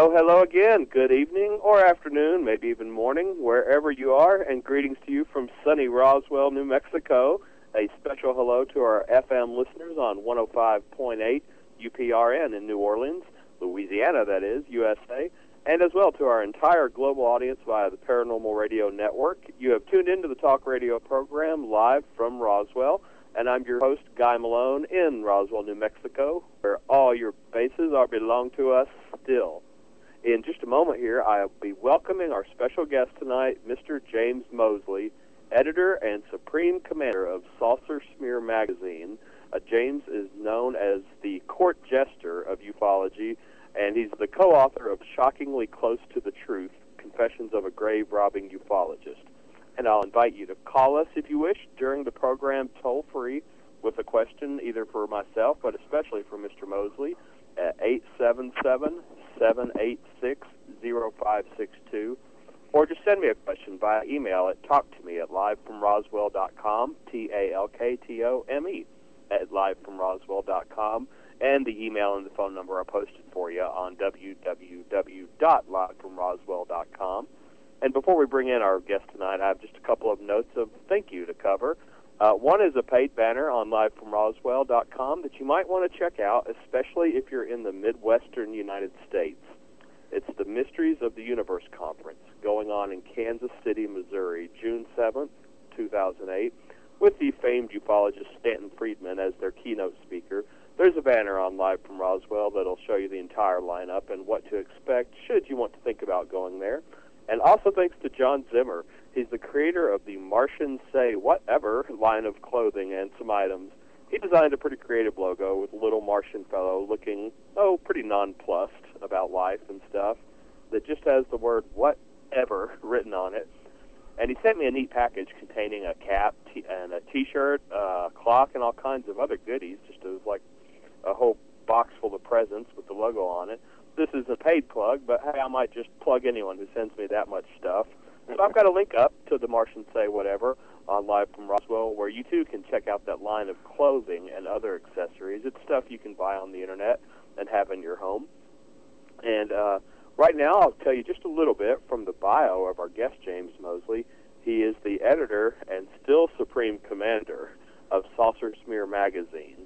Hello, hello again. Good evening or afternoon, maybe even morning, wherever you are, and greetings to you from sunny Roswell, New Mexico. A special hello to our FM listeners on 105.8 UPRN in New Orleans, Louisiana, that is, USA, and as well to our entire global audience via the Paranormal Radio Network. You have tuned into the talk radio program live from Roswell, and I'm your host, Guy Malone, in Roswell, New Mexico, where all your bases are belong to us still. In just a moment here, I'll be welcoming our special guest tonight, Mr. James Moseley, editor and supreme commander of Saucer Smear magazine. Uh, James is known as the court jester of ufology, and he's the co-author of Shockingly Close to the Truth: Confessions of a Grave Robbing Ufologist. And I'll invite you to call us if you wish during the program toll free with a question either for myself, but especially for Mr. Moseley at 877 786 0562 or just send me a question via email at talktome at livefromroswell.com, T-A-L-K-T-O-M-E, at livefromroswell.com, and the email and the phone number are posted for you on www.livefromroswell.com. And before we bring in our guest tonight, I have just a couple of notes of thank you to cover. Uh, one is a paid banner on livefromroswell.com that you might want to check out, especially if you're in the Midwestern United States. It's the Mysteries of the Universe Conference going on in Kansas City, Missouri, June 7th, 2008, with the famed ufologist Stanton Friedman as their keynote speaker. There's a banner on Live from Roswell that'll show you the entire lineup and what to expect should you want to think about going there. And also thanks to John Zimmer. He's the creator of the Martians Say Whatever line of clothing and some items. He designed a pretty creative logo with a little Martian fellow looking, oh, pretty nonplussed about life and stuff that just has the word whatever written on it. And he sent me a neat package containing a cap t- and a T-shirt, uh, clock, and all kinds of other goodies. Just as like a whole box full of presents with the logo on it this is a paid plug, but hey, I might just plug anyone who sends me that much stuff. So I've got a link up to the Martian Say Whatever on Live from Roswell, where you too can check out that line of clothing and other accessories. It's stuff you can buy on the internet and have in your home. And uh, right now, I'll tell you just a little bit from the bio of our guest, James Moseley. He is the editor and still supreme commander of Saucer Smear magazine.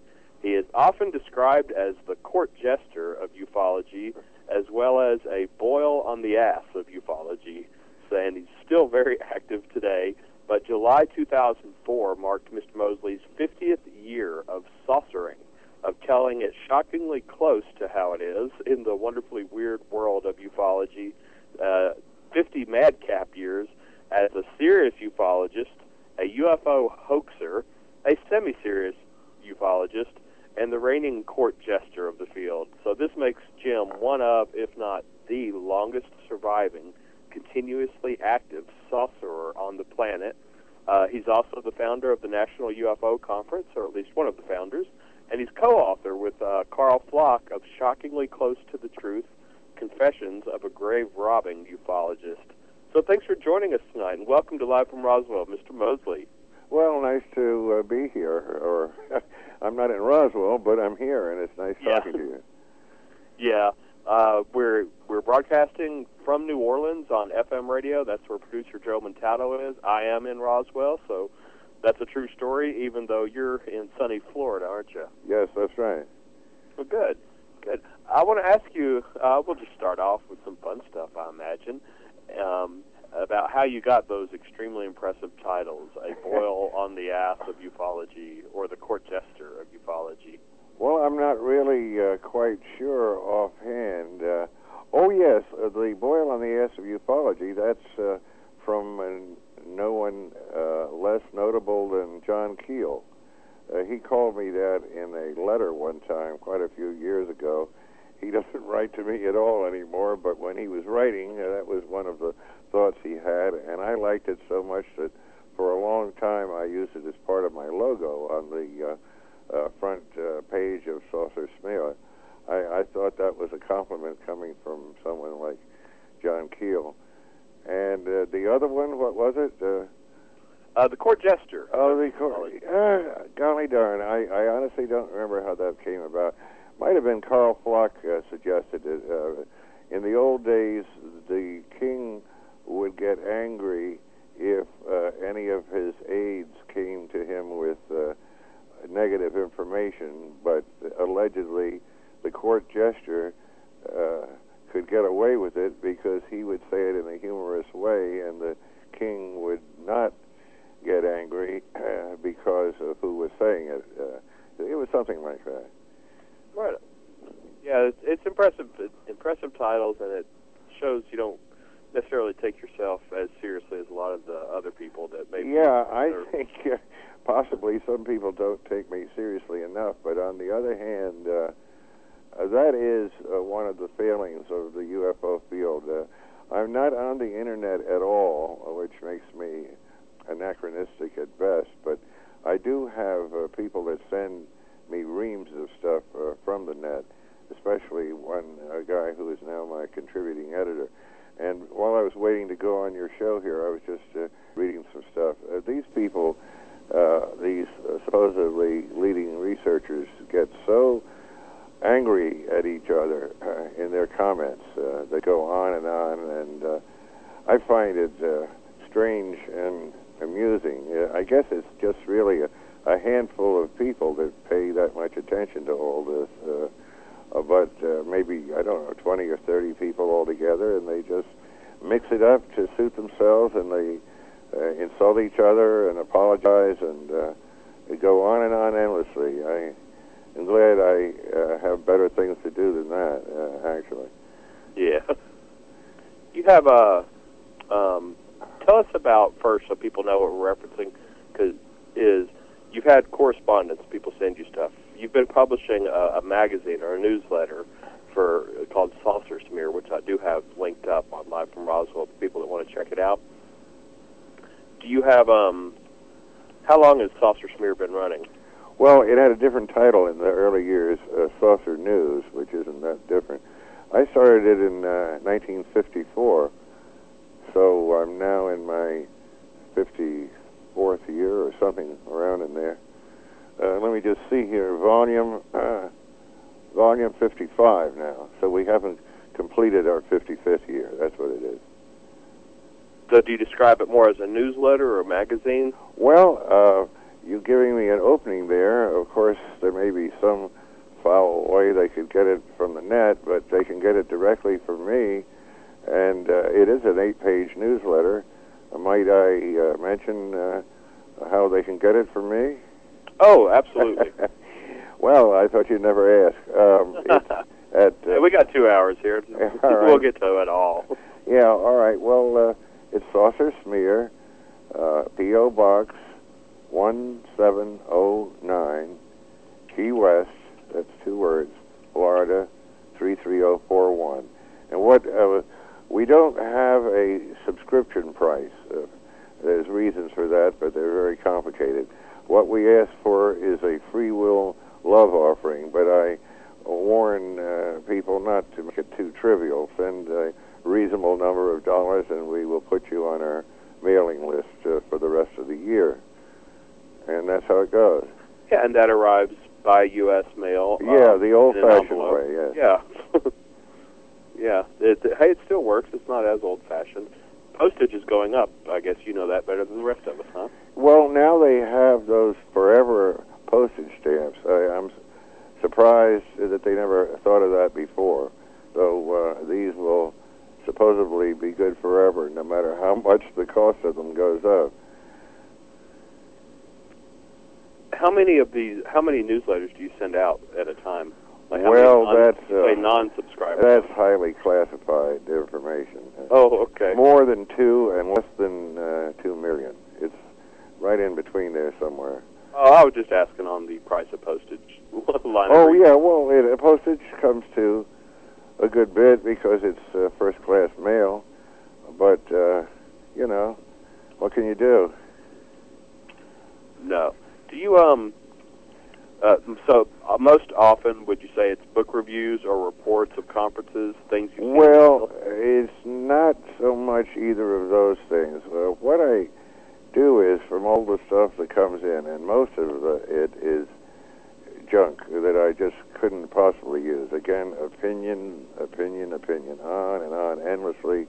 He is often described as the court jester of ufology, as well as a boil on the ass of ufology, saying he's still very active today. But July 2004 marked Mr. Moseley's 50th year of saucering, of telling it shockingly close to how it is in the wonderfully weird world of ufology. Uh, 50 madcap years as a serious ufologist, a UFO hoaxer, a semi serious ufologist, and the reigning court jester of the field. So this makes Jim one of, if not the longest surviving, continuously active saucerer on the planet. Uh, he's also the founder of the National UFO Conference, or at least one of the founders, and he's co-author with uh, Karl Pflock of Shockingly Close to the Truth, Confessions of a Grave Robbing Ufologist. So thanks for joining us tonight, and welcome to Live from Roswell, Mr. Moseley. Well, nice to uh, be here, or I'm not in Roswell, but I'm here, and it's nice yeah. talking to you. Yeah, uh, we're we're broadcasting from New Orleans on FM radio. That's where producer Joe Montaldo is. I am in Roswell, so that's a true story. Even though you're in sunny Florida, aren't you? Yes, that's right. Well, good, good. I want to ask you. Uh, we'll just start off with some fun stuff, I imagine. Um, about how you got those extremely impressive titles, a boil on the ass of ufology or the court jester of ufology. Well, I'm not really uh, quite sure offhand. Uh, oh, yes, uh, the boil on the ass of ufology, that's uh, from uh, no one uh, less notable than John Keel. Uh, he called me that in a letter one time, quite a few years ago. He doesn't write to me at all anymore, but when he was writing, uh, that was one of the thoughts he had, and I liked it so much that for a long time I used it as part of my logo on the front page of Saucer Smear. I, I thought that was a compliment coming from someone like John Keel. And uh, the other one, what was it? Uh, uh, the court jester. Oh, the court. Uh, golly darn! I, I honestly don't remember how that came about. Might have been Karl Pflock uh, suggested it. Uh, in the old days, the king would get angry if uh, any of his aides came to him with uh, negative information, but allegedly the court jester uh, could get away with it because he would say it in a humorous way, and the king would not get angry uh, because of who was saying it. Uh, it was something like that. Right. Yeah, it's, it's impressive. It's impressive titles, and it shows you don't necessarily take yourself as seriously as a lot of the other people that maybe. Yeah, I think uh, possibly some people don't take me seriously enough, but on the other hand, uh, uh, that is uh, one of the failings of the UFO field. Uh, I'm not on the internet at all, which makes me anachronistic at best, but I do have uh, people that send me reams of stuff uh, from the net, especially one uh, guy who is now my contributing editor. And while I was waiting to go on your show here, I was just uh, reading some stuff. Uh, these people, uh, these uh, supposedly leading researchers, get so angry at each other uh, in their comments. Uh, they go on and on, and uh, I find it uh, strange and amusing. Uh, I guess it's just really a, a handful of people that pay that much attention to all this. Uh, but uh, maybe I don't know, 20 or 30 people altogether, and they just mix it up to suit themselves, and they uh, insult each other and apologize, and uh, go on and on endlessly. I am glad I uh, have better things to do than that, uh, actually. Yeah. You have a. Um, tell us about first, so people know what we're referencing. Because is you've had correspondence, people send you stuff you've been publishing a, a magazine or a newsletter for called Saucer Smear, which I do have linked up on Live from Roswell for people that want to check it out. Do you have um? How long has Saucer Smear been running? Well, it had a different title in the early years, uh, Saucer News, which isn't that different. I started it in uh, 1954, so I'm now in my 54th year or something around in there. Uh, let me just see here, volume uh, volume 55 now. So we haven't completed our 55th year. That's what it is. So do you describe it more as a newsletter or a magazine? Well, uh, you giving me an opening there. Of course, there may be some foul way they could get it from the net, but they can get it directly from me. And uh, it is an eight-page newsletter. Might I uh, mention uh, how they can get it from me? Oh, absolutely. well, I thought you'd never ask. Um, at, uh, we got two hours here. right. We'll get to it all. Yeah, all right. Well, uh, it's Saucer Smear, uh, P.O. Box 1709, Key West, that's two words, Florida 33041. And what, uh, we don't have a subscription price. Uh, there's reasons for that, but they're very complicated. What we ask for is a free will love offering, but I warn uh, people not to make it too trivial. Send a reasonable number of dollars, and we will put you on our mailing list uh, for the rest of the year. And that's how it goes. Yeah, and that arrives by U.S. mail. Yeah, um, the old-fashioned way. Yes. Yeah. yeah. It, hey, it still works. It's not as old-fashioned postage is going up. I guess you know that better than the rest of us, huh? Well, now they have those forever postage stamps. I, I'm surprised that they never thought of that before. So uh, these will supposedly be good forever, no matter how much the cost of them goes up. How many of these? How many newsletters do you send out at a time? Like well, non, that's uh, non-subscriber. That's highly classified information. Oh, okay. More than two and less than uh, two million. It's right in between there somewhere. Oh, I was just asking on the price of postage line. Oh yeah, well, it, postage comes to a good bit because it's uh, first-class mail, but uh, you know, what can you do? No. Do you um? Uh, so uh, most often, would you say it's book reviews or reports of conferences, things you? Well, it's not so much either of those things. Uh, what I do is from all the stuff that comes in, and most of the, it is junk that I just couldn't possibly use. Again, opinion, opinion, opinion, on and on, endlessly,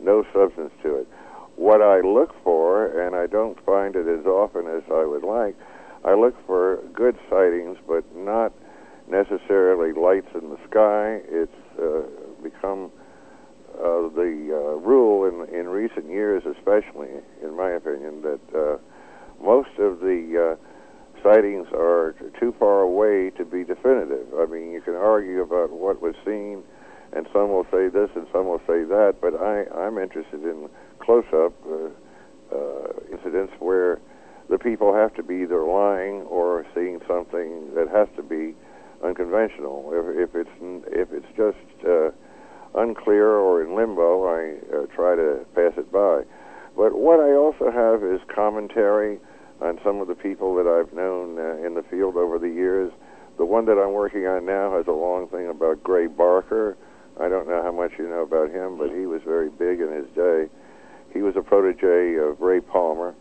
no substance to it. What I look for, and I don't find it as often as I would like, I look for good sightings, but not necessarily lights in the sky. It's uh, become uh, the uh, rule in in recent years, especially in my opinion, that uh, most of the uh, sightings are too far away to be definitive. I mean, you can argue about what was seen, and some will say this and some will say that, but I I'm interested in close-up uh, uh, incidents where the people have to be either lying or seeing something that has to be unconventional. If, if it's if it's just uh, unclear or in limbo, I uh, try to pass it by. But what I also have is commentary on some of the people that I've known uh, in the field over the years. The one that I'm working on now has a long thing about Gray Barker. I don't know how much you know about him, but he was very big in his day. He was a protege of Ray Palmer,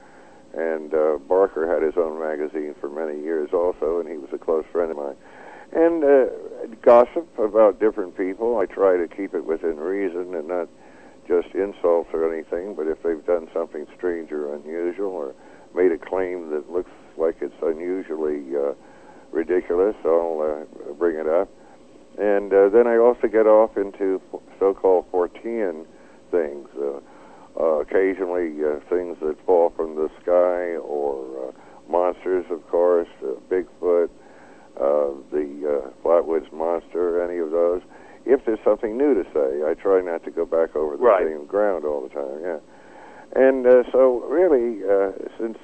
and uh, Barker had his own magazine for many years also, and he was a close friend of mine and uh, gossip about different people. I try to keep it within reason and not just insults or anything. But if they've done something strange or unusual or made a claim that looks like it's unusually uh, ridiculous, I'll uh, bring it up. And uh, then I also get off into so-called Fortean things. Uh, uh, occasionally, uh, things that fall from the sky, or uh, monsters, of course, uh, Bigfoot, uh, the uh, Flatwoods Monster, any of those. If there's something new to say, I try not to go back over the Right. same ground all the time. Yeah, and uh, so really, uh, since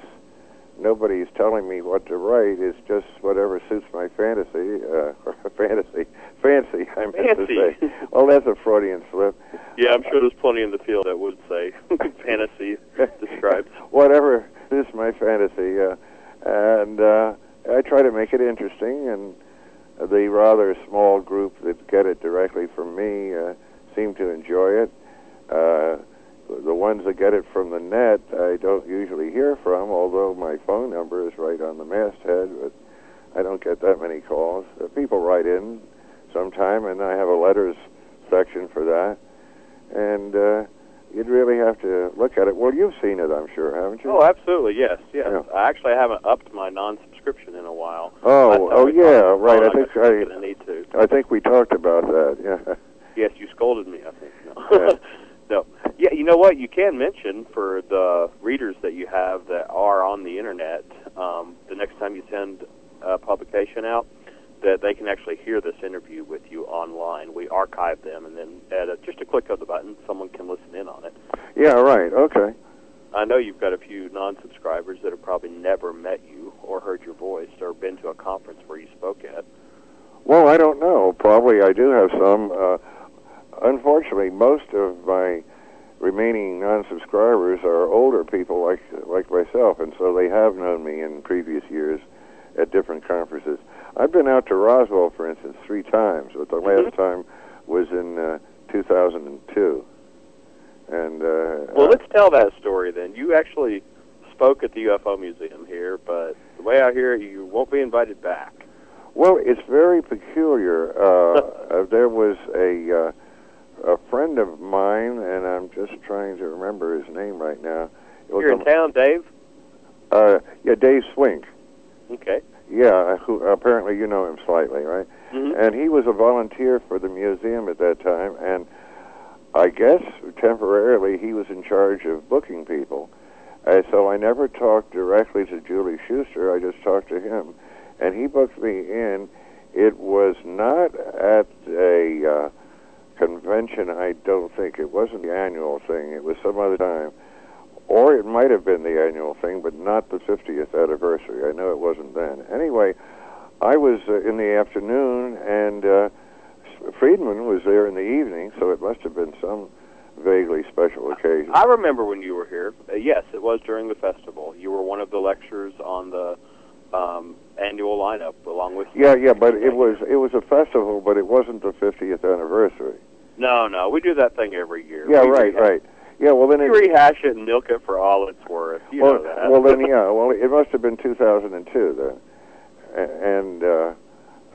nobody's telling me what to write, it's just whatever suits my fantasy. Uh, or fantasy, fancy. I meant Fancy. to say. Well, that's a Freudian slip. Yeah, I'm sure there's plenty in the field that would say fantasy describes. whatever is my fantasy, uh, and uh, I try to make it interesting. And the rather small group that get it directly from me uh, seem to enjoy it. Uh, the ones that get it from the net, I don't usually hear from, although my phone number is right on the masthead. But I don't get that many calls. Uh, people write in sometime, and I have a letters section for that. And uh, you'd really have to look at it. Well, you've seen it, I'm sure, haven't you? Oh, absolutely, yes, yes. Yeah. I actually haven't upped my non-subscription in a while. Oh, oh yeah, right. I think I'm I, need to. I think we talked about that. Yeah. Yes, you scolded me. I think no. Yeah. no. Yeah, you know what? You can mention for the readers that you have that are on the internet. Um, the next time you send a publication out, that they can actually hear this interview with you online. We archive them, and then at a, just a click of the button, someone can listen in on it. Yeah. Right. Okay. I know you've got a few non-subscribers that have probably never met you or heard your voice or been to a conference where you spoke at. Well, I don't know. Probably I do have some. Uh, unfortunately, most of my remaining non-subscribers are older people like like myself, and so they have known me in previous years at different conferences. I've been out to Roswell, for instance, three times, but the last time was in uh, 2002. And uh, Well, let's tell that story then. You actually spoke at the UFO Museum here, but the way I hear it, you won't be invited back. Well, it's very peculiar. Uh, uh, there was a uh, a friend of mine, and I'm just trying to remember his name right now. It was You're in a- town, Dave? Uh, yeah, Dave Swink. Okay. Yeah, who apparently you know him slightly, right? Mm-hmm. And he was a volunteer for the museum at that time, and I guess temporarily he was in charge of booking people. Uh, so I never talked directly to Julie Shuster. I just talked to him, and he booked me in. It was not at a uh, convention. I don't think it wasn't the annual thing. It was some other time, or it might have been the annual thing, but not the 50th anniversary. I know it wasn't then. Anyway, I was uh, in the afternoon, and uh, Friedman was there in the evening, so it must have been some vaguely special occasion. I remember when you were here. Uh, yes, it was during the festival. You were one of the lecturers on the um, annual lineup, along with. Yeah, yeah, but it was it was a festival, but it wasn't the 50th anniversary. No, no, we do that thing every year. Yeah, We right, right. Yeah, well then We it rehash it and milk it for all it's worth. You well, know that. well then yeah, well it must have been 2002 then, and uh,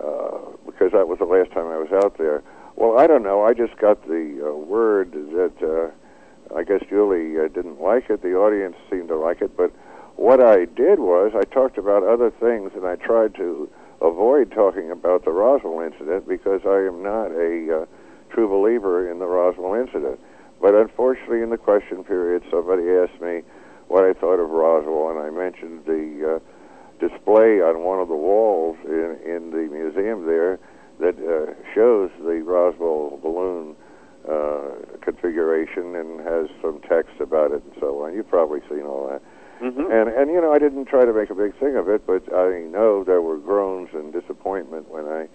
uh, because that was the last time I was out there. Well, I don't know. I just got the uh, word that uh, I guess Julie uh, didn't like it. The audience seemed to like it, but what I did was I talked about other things, and I tried to avoid talking about the Roswell incident because I am not a uh, true believer in the Roswell incident. But unfortunately, in the question period, somebody asked me what I thought of Roswell, and I mentioned the uh, display on one of the walls in, in the museum there that uh, shows the Roswell balloon uh, configuration and has some text about it and so on. You've probably seen all that. Mm-hmm. And and you know, I didn't try to make a big thing of it, but I know there were groans and disappointment when I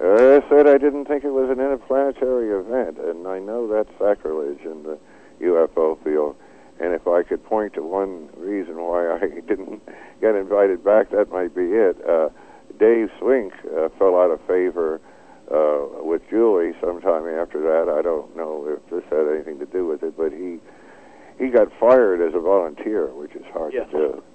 uh, said I didn't think it was an interplanetary event, and I know that's sacrilege in the UFO field. And if I could point to one reason why I didn't get invited back, that might be it. Uh, Dave Swink uh, fell out of favor uh, with Julie sometime after that. I don't know if this had anything to do with it, but he he got fired as a volunteer, which is hard to do.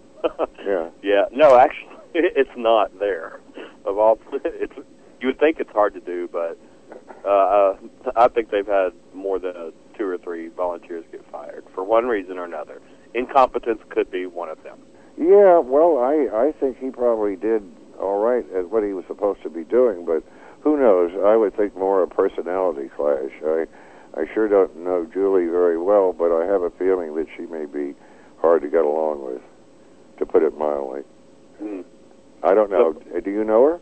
Yeah. Yeah, no, actually, it's not there. Of all, it's you would think it's hard to do, but uh, uh, I think they've had more than uh, two or three volunteers get fired for one reason or another. Incompetence could be one of them. Yeah, well, I I think he probably did all right at what he was supposed to be doing, but who knows? I would think more a personality clash. I I sure don't know Julie very well, but I have a feeling that she may be hard to get along with, to put it mildly. Mm. I don't know. Do you know her?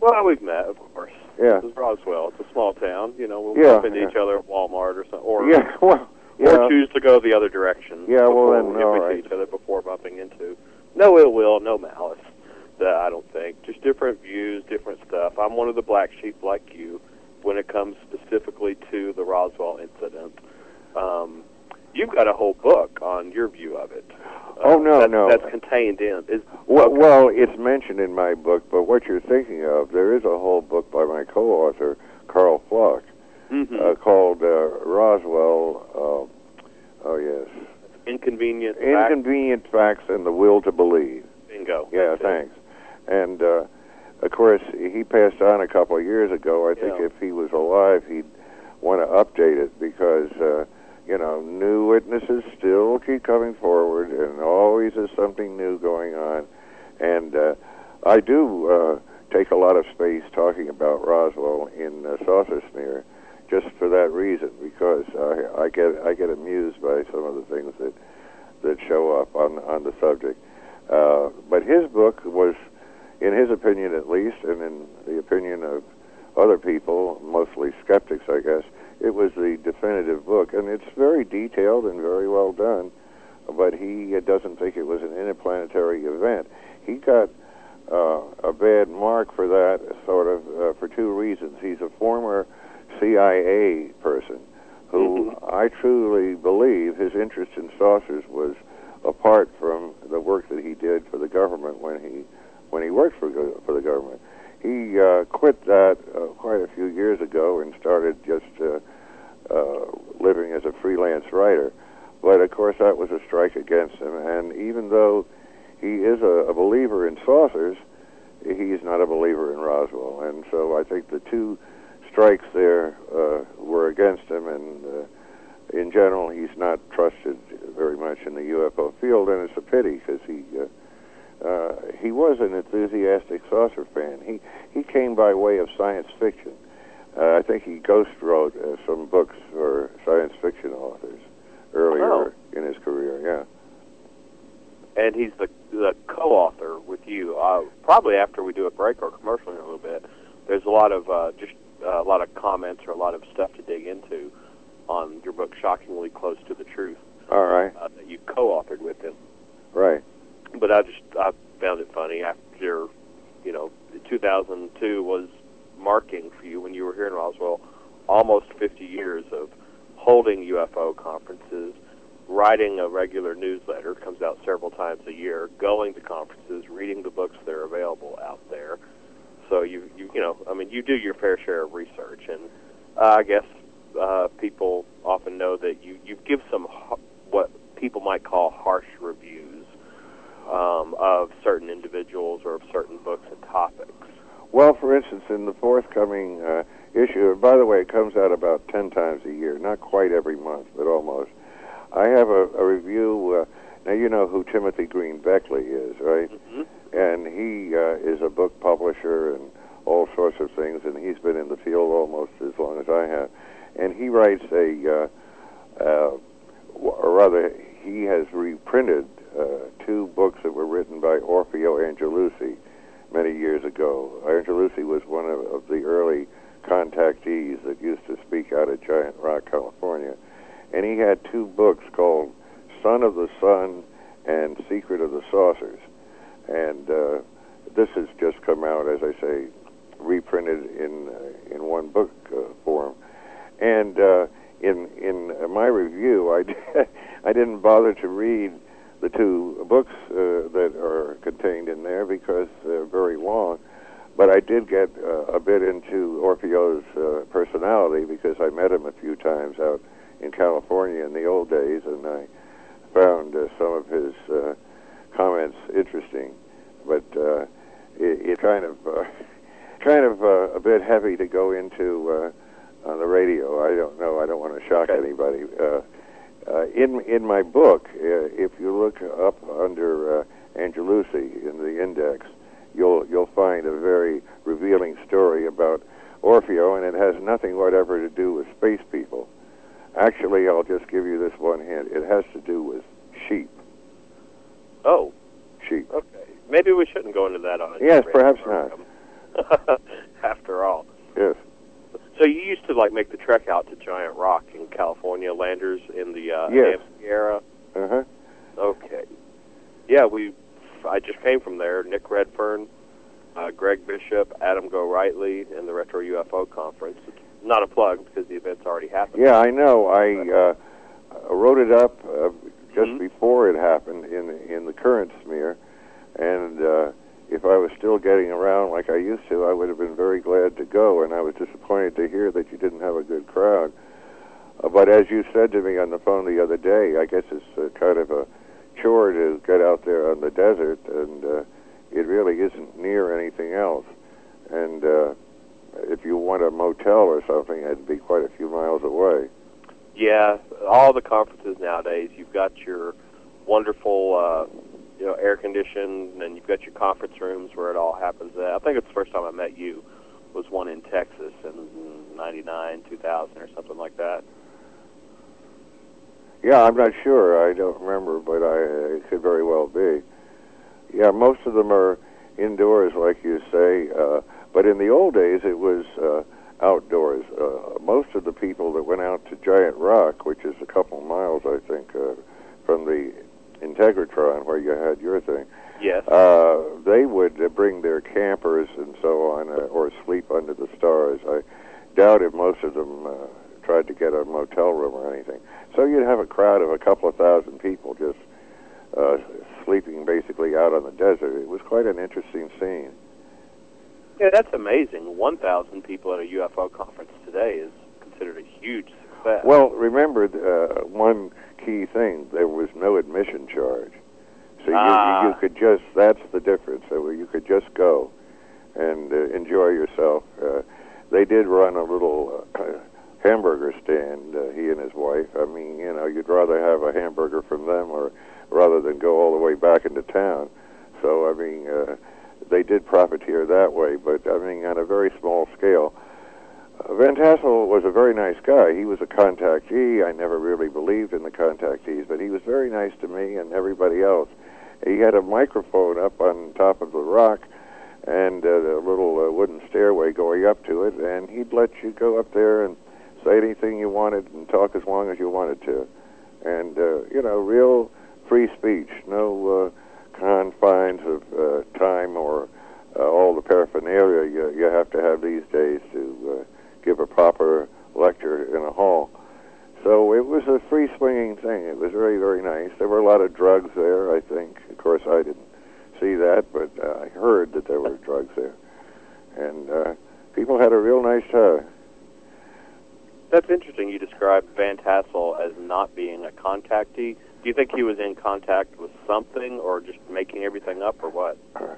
Well, we've met, of course. Yeah. This is Roswell. It's a small town. You know, we'll Yeah, bump into yeah. each other at Walmart or something, or Yeah. Well. or choose to go the other direction. Yeah, well, then, all we right. each other before bumping into. No ill will, no malice. That I don't think. Just different views, different stuff. I'm one of the black sheep like you when it comes specifically to the Roswell incident. Um, you've got a whole book on your view of it. Uh, Oh, no, that's, no. That's contained in. Is Well, okay. well, it's mentioned in my book, but what you're thinking of, there is a whole book by my co-author, Karl Pflock, Mhm. uh, called uh, Roswell. Uh, oh yes, inconvenient. Inconvenient Facts and the Will to Believe. Bingo. Yeah, That's it. thanks. And uh, of course, he passed on a couple of years ago. I think Yeah. if he was alive, he'd want to update it because uh, you know new witnesses still keep coming forward, and always is something new going on. And uh, I do uh, take a lot of space talking about Roswell in uh, Saucer Smear, just for that reason, because I, I get I get amused by some of the things that that show up on on the subject. Uh, but his book was, in his opinion at least, and in the opinion of other people, mostly skeptics, I guess, it was the definitive book, and it's very detailed and very well done. But he doesn't think it was an interplanetary event. He got uh, a bad mark for that, sort of, uh, for two reasons. He's a former CIA person who I truly believe his interest in saucers was apart from the work that he did for the government when he when he worked for for the government. He uh, quit that uh, quite a few years ago and started just uh, uh, living as a freelance writer. But of course, that was a strike against him. And even though he is a, a believer in saucers, he's not a believer in Roswell. And so I think the two strikes there uh, were against him, and uh, in general, he's not trusted very much in the UFO field, and it's a pity because he uh, uh, he was an enthusiastic saucer fan. He he came by way of science fiction. Uh, I think he ghost wrote uh, some books for science fiction authors earlier Oh. in his career. Yeah. and he's the the co-author with you. Uh, probably after we do a break or commercial in a little bit, there's a lot of uh, just uh, a lot of comments or a lot of stuff to dig into on your book, shockingly close to the truth, All right. uh, that you co-authored with him. Right. But I just I found it funny after you know 2002 was marking for you when you were here in Roswell, almost 50 years of holding UFO conferences, writing a regular newsletter, comes out several times a year, going to conferences, reading the books that are available out there. So you you you know I mean you do your fair share of research, and uh, I guess uh, people often know that you you give some ha- what people might call harsh reviews um, of certain individuals or of certain books and topics. Well, for instance, in the forthcoming uh, issue, and by the way, it comes out about 10 times a year, not quite every month, but almost. I have a, a review. Uh, now, you know who Timothy Green Beckley is, right? Mm-hmm. And he uh, is a book publisher and all sorts of things, and he's been in the field almost as long as I have. And he writes a, uh, uh, or rather, he has reprinted two books that were written by Orfeo Angelucci many years ago. Angelucci was one of, of the early contactees that used to speak out of Giant Rock, California. And he had two books called Son of the Sun and Secret of the Saucers. And uh, this has just come out, as I say, reprinted in uh, in one book uh, form. And uh, in in my review, I I didn't bother to read the two books uh, that are contained in there because they're very long. But I did get uh, a bit into Orfeo's uh, personality because I met him a few times out in California in the old days, and I found uh, some of his uh, comments interesting. But uh, it, it kind of uh, kind of uh, a bit heavy to go into uh, on the radio. I don't know. I don't want to shock Okay. anybody. Uh, uh, in in my book, uh, if you look up under uh, Angelucci in the index, you'll you'll find a very revealing story about Orfeo, and it has nothing whatever to do with space people. Actually, I'll just give you this one hint. It has to do with sheep. Oh, Sheep. okay. Maybe we shouldn't go into that on Yes, perhaps program. After all. Yes. So you used to like make the trek out to Giant Rock in California, landers in the uh, Yes. Era. Uh huh. Okay. Yeah, we. I just came from there. Nick Redfern, uh, Greg Bishop, Adam Gorightly, and the Retro UFO conference. It's not a plug because the event's already happened. Yeah, I know. I uh, wrote it up uh, just Mhm. before it happened in in the current smear, and uh, if I was still getting around like I used to, I would have been very glad to go. And I was disappointed to hear that you didn't have a good crowd. Uh, but as you said to me on the phone the other day, I guess it's uh, kind of a chore to get out there on the desert, and uh, it really isn't near anything else. And uh, if you want a motel or something, it'd be quite a few miles away. Yeah, all the conferences nowadays, you've got your wonderful, uh, you know, air conditioned, and you've got your conference rooms where it all happens. At. I think it's the first time I met you was one in Texas in '99, 2000, or something like that. Yeah, I'm not sure. I don't remember, but I it could very well be. Yeah, most of them are indoors, like you say. Uh, but in the old days, it was uh, outdoors. Uh, most of the people that went out to Giant Rock, which is a couple miles, I think, uh, from the Integratron where you had your thing, Yes. uh, they would uh, bring their campers and so on, uh, or sleep under the stars. I doubt if most of them uh, tried to get a motel room or anything. So you'd have a crowd of a couple of thousand people just uh, sleeping basically out on the desert. It was quite an interesting scene. Yeah, that's amazing. 1,000 people at a UFO conference today is considered a huge success. Well, remember uh, one key thing: there was no admission charge, so you, Ah. you, you could just—that's the difference. So you could just go and uh, enjoy yourself. Uh, they did run a little uh, hamburger stand. Uh, he and his wife. I mean, you know, you'd rather have a hamburger from them, or rather than go all the way back into town. So I mean, uh, they did profiteer that way, but I mean, on a very small scale. Uh, Van Tassel was a very nice guy. He was a contactee. I never really believed in the contactees, but he was very nice to me and everybody else. He had a microphone up on top of the rock and uh, a little uh, wooden stairway going up to it, and he'd let you go up there and say anything you wanted and talk as long as you wanted to. And, uh, you know, real free speech, no uh, confines of uh, time or uh, all the paraphernalia you, you have to have these days to uh, give a proper lecture in a hall. So it was a free swinging thing. It was very, very nice. There were a lot of drugs there, I think. Of course, I didn't see that, but uh, I heard that there were drugs there. And uh, people had a real nice time. That's interesting. You described Van Tassel as not being a contactee. Do you think he was in contact with something, or just making everything up, or what? Uh,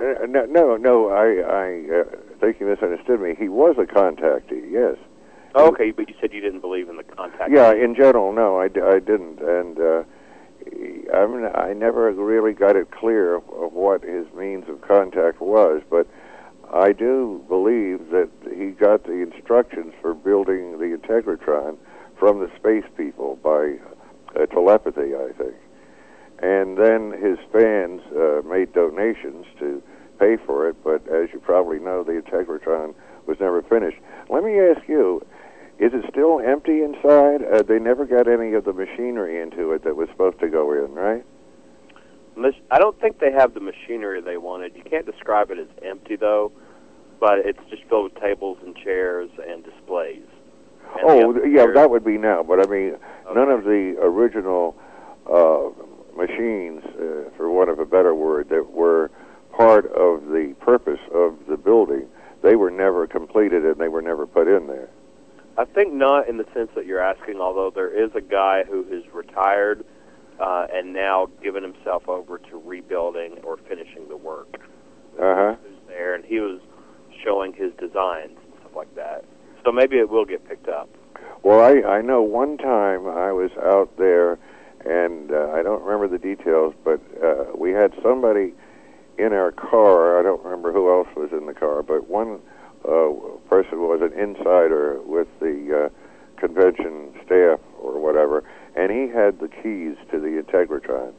Uh, no, no, no. I, I uh, think you misunderstood me. He was a contactee. Yes. Oh, okay, but you said you didn't believe in the contact. Yeah, in general, no, I didn't, and uh, I mean, I never really got it clear of what his means of contact was, but I do believe that he got the instructions for building the Integratron from the space people by uh, telepathy, I think. And then his fans uh, made donations to pay for it, but as you probably know, the Integratron was never finished. Let me ask you, is it still empty inside? Uh, they never got any of the machinery into it that was supposed to go in, right? I don't think they have the machinery they wanted. You can't describe it as empty though, but it's just filled with tables and chairs and displays. And oh, yeah, chairs- that would be now. But I mean, none of the original uh, machines, uh, for want of a better word, that were part of the purpose of the building, they were never completed and they were never put in there. I think not in the sense that you're asking, although there is a guy who is retired uh, and now given himself over to rebuilding or finishing the work. Uh huh. Who's there, and he was showing his designs and stuff like that. So maybe it will get picked up. Well, I I know one time I was out there, and uh, I don't remember the details, but uh, we had somebody in our car. I don't remember who else was in the car, but one uh, person was an insider with the uh, convention staff or whatever, and he had the keys to the Integratron.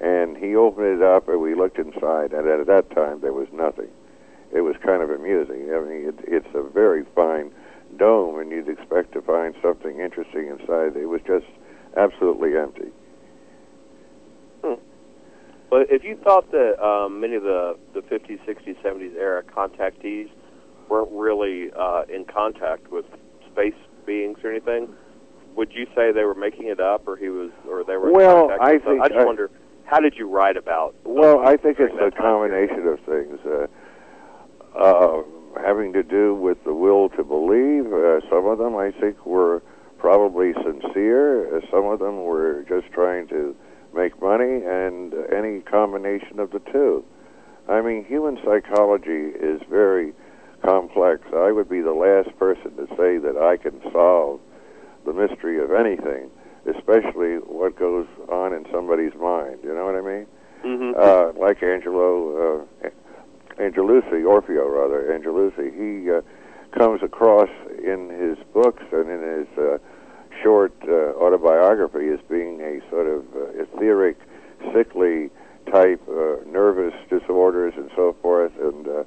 And he opened it up, and we looked inside, and at that time there was nothing. It was kind of amusing. I mean, it, it's a very fine dome, and you'd expect to find something interesting inside. It was just absolutely empty. But if you thought that um, many of the, the 50s, 60s, 70s era contactees weren't really uh, in contact with space beings or anything, would you say they were making it up, or he was, or they were? in Well, I think I just I- wonder, how did you write about? Well, I think it's a time period? combination of things. Uh, uh, having to do with the will to believe. Uh, some of them, I think, were probably sincere. Uh, some of them were just trying to make money, and any combination of the two. I mean, human psychology is very complex. I would be the last person to say that I can solve the mystery of anything, especially what goes on in somebody's mind. You know what I mean? Mhm. uh, like Angelo uh, Angelucci, Orfeo rather, Angelucci, he uh, comes across in his books and in his uh, short uh, autobiography as being a sort of uh, etheric, sickly type, uh, nervous disorders and so forth. And uh,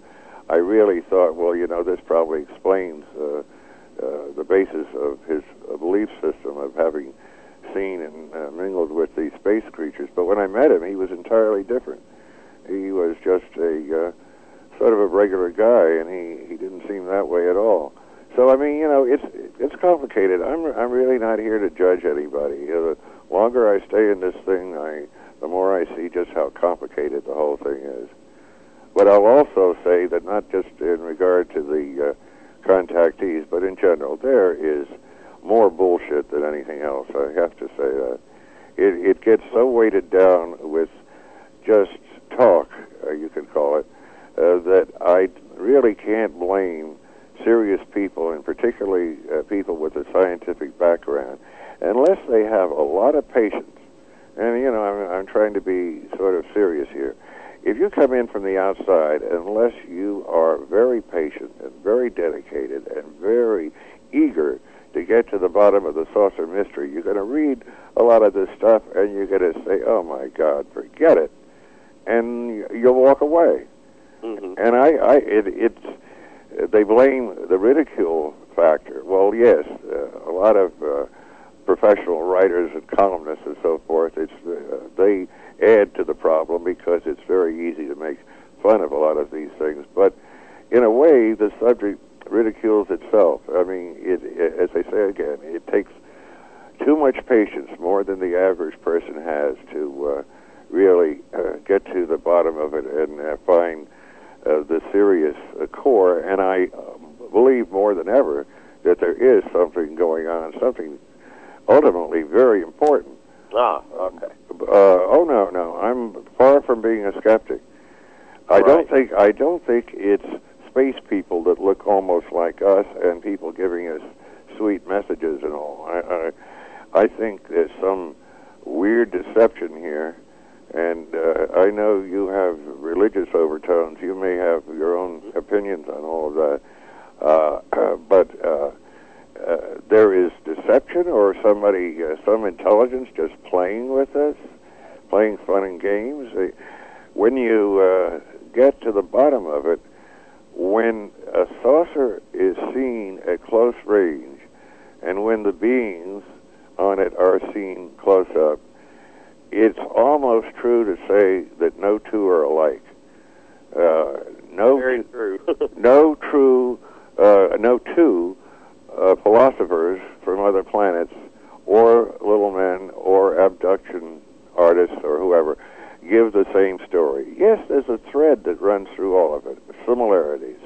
I really thought, well, you know, this probably explains uh, uh, the basis of his uh, belief system of having seen and uh, mingled with these space creatures. But when I met him, he was entirely different. He was just a uh, sort of a regular guy, and he he didn't seem that way at all. So I mean, you know, it's it's complicated. I'm I'm really not here to judge anybody. You know, the longer I stay in this thing, I the more I see just how complicated the whole thing is. But I'll also say that not just in regard to the uh, contactees, but in general, there is more bullshit than anything else. I have to say that it it gets so weighted down with just talk, uh, you could call it, uh, that I really can't blame serious people, and particularly uh, people with a scientific background, unless they have a lot of patience. And you know, I'm, I'm trying to be sort of serious here. If you come in from the outside, unless you are very patient and very dedicated and very eager to get to the bottom of the saucer mystery, you're going to read a lot of this stuff and you're going to say, "Oh my God, forget it," and you'll walk away. Mhm. And I, I it, it's they blame the ridicule factor. Well, yes, uh, a lot of uh, professional writers and columnists and so forth. It's uh, they add to the problem because it's very easy to make fun of a lot of these things. But in a way, the subject ridicules itself. I mean, it, it, as I say again, it takes too much patience, more than the average person has, to uh, really uh, get to the bottom of it and uh, find uh, the serious uh, core. And I um, believe more than ever that there is something going on, something ultimately very important. Ah, okay. Uh, oh no, no, I'm far from being a skeptic. I Right. don't think I don't think it's space people that look almost like us and people giving us sweet messages and all. I I, I think there's some weird deception here, and uh, I know you have religious overtones. You may have your own opinions on all of that, uh, but. Uh, uh, there is deception or somebody, uh, some intelligence just playing with us, playing fun and games. Uh, when you uh, get to the bottom of it, when a saucer is seen at close range, and when the beings on it are seen close up, it's almost true to say that no two are alike. Uh, no, Very true. no true, uh, no two uh, philosophers from other planets, or little men, or abduction artists, or whoever, give the same story. Yes, there's a thread that runs through all of it, similarities,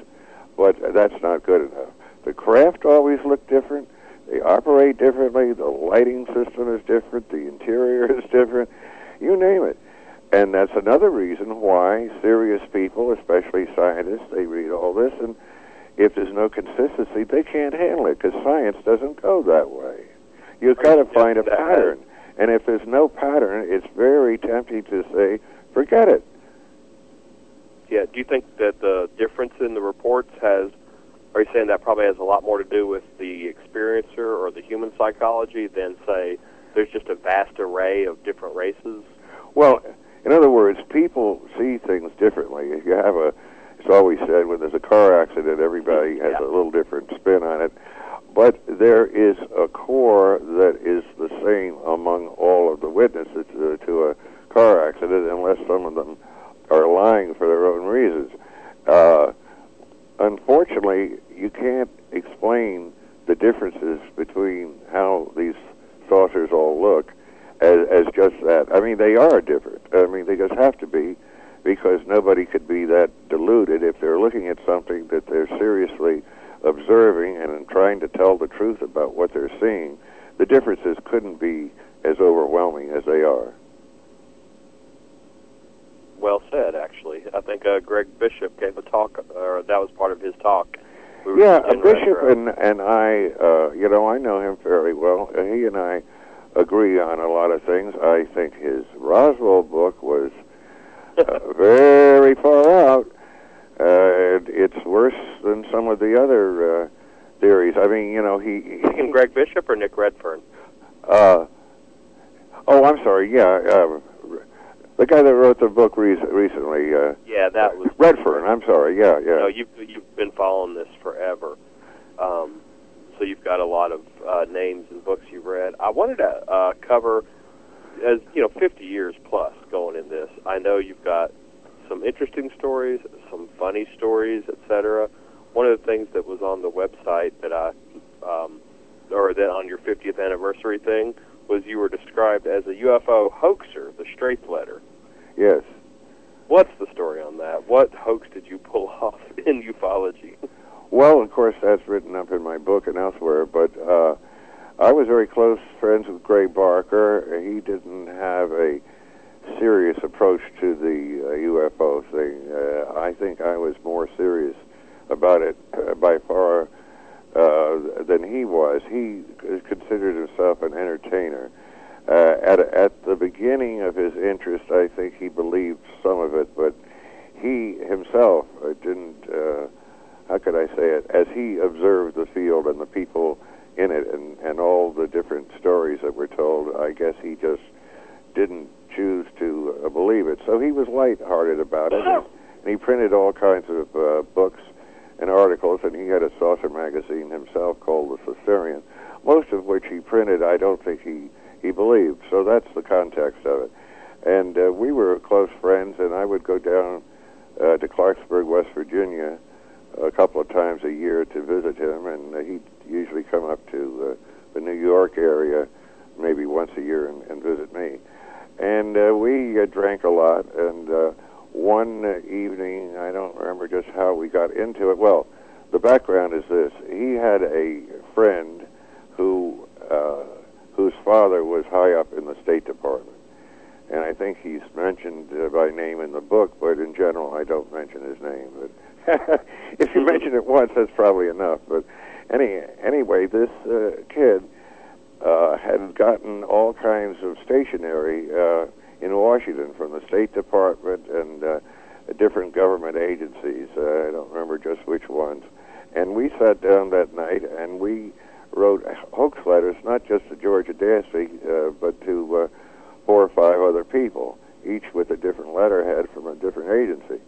but that's not good enough. The craft always look different. They operate differently. The lighting system is different. The interior is different. You name it. And that's another reason why serious people, especially scientists, they read all this, and if there's no consistency, they can't handle it because science doesn't go that way. You've got to find a pattern. And if there's no pattern, it's very tempting to say, forget it. yeah. Do you think that the difference in the reports has? Are you saying that probably has a lot more to do with the experiencer or the human psychology than say there's just a vast array of different races? Well, in other words, people see things differently. If you have a, it's always said when there's a car accident, everybody has Yeah. a little different spin on it. But there is a core that is the same among all of the witnesses to, to a car accident, unless some of them are lying for their own reasons. Uh, unfortunately, you can't explain the differences between how these saucers all look as, as just that. I mean, they are different. I mean, they just have to be because nobody could be that deluded if they're looking at something that they're seriously observing and trying to tell the truth about what they're seeing. The differences couldn't be as overwhelming as they are. Well said, actually. I think uh, Greg Bishop gave a talk, or that was part of his talk. We Yeah, in Bishop and and I, uh, you know, I know him fairly well. Uh, he and I agree on a lot of things. I think his Roswell book was uh, very far out. Uh, and it's worse than some of the other uh, theories. I mean, you know, he. he Greg Bishop or Nick Redfern? uh, oh, I'm sorry. Yeah, uh, the guy that wrote the book re- recently, uh, Yeah, that was Redfern. I'm sorry. Yeah, yeah. Know, you've you've been following this forever, um, so you've got a lot of uh, names and books you've read. I wanted to uh, cover, as you know, 50 years plus going in this. I know you've got some interesting stories, some funny stories, etc. One of the things that was on the website that I, um, or that on your 50th anniversary thing, was you were described as a UFO hoaxer, the Straith Letter. Yes. What's the story on that? What hoax did you pull off in ufology? Well, of course, that's written up in my book and elsewhere, but uh, I was very close friends with Gray Barker. He didn't have a serious approach to the uh, UFO thing. Uh, I think I was more serious about it uh, by far uh, than he was. He considered himself an entertainer. Uh, at, at the beginning of his interest, I think he believed some of it, but he himself uh, didn't. Uh, how could I say it? As he observed the field and the people in it, and and all the different stories that were told, I guess he just didn't choose to uh, believe it. So he was light-hearted about it, and, and he printed all kinds of uh, books and articles, and he had a saucer magazine himself called the Saucerian, most of which he printed. I don't think he he believed. So that's the context of it. And uh, we were close friends, and I would go down uh, to Clarksburg, West Virginia, a couple of times a year to visit him, and uh, he'd usually come up to uh, the New York area maybe once a year and, and visit me. And uh, we uh, drank a lot, and uh, one uh, evening, I don't remember just how we got into it. Well, the background is this: he had a friend who uh, whose father was high up in the State Department, and I think he's mentioned uh, by name in the book, but in general, I don't mention his name. But if you mention it once, that's probably enough. But any anyway, this uh, kid uh, had gotten all kinds of stationery uh, in Washington from the State Department and uh, different government agencies. Uh, I don't remember just which ones. And we sat down that night and we wrote hoax letters, not just to George Adamski, uh, but to uh, four or five other people, each with a different letterhead from a different agency.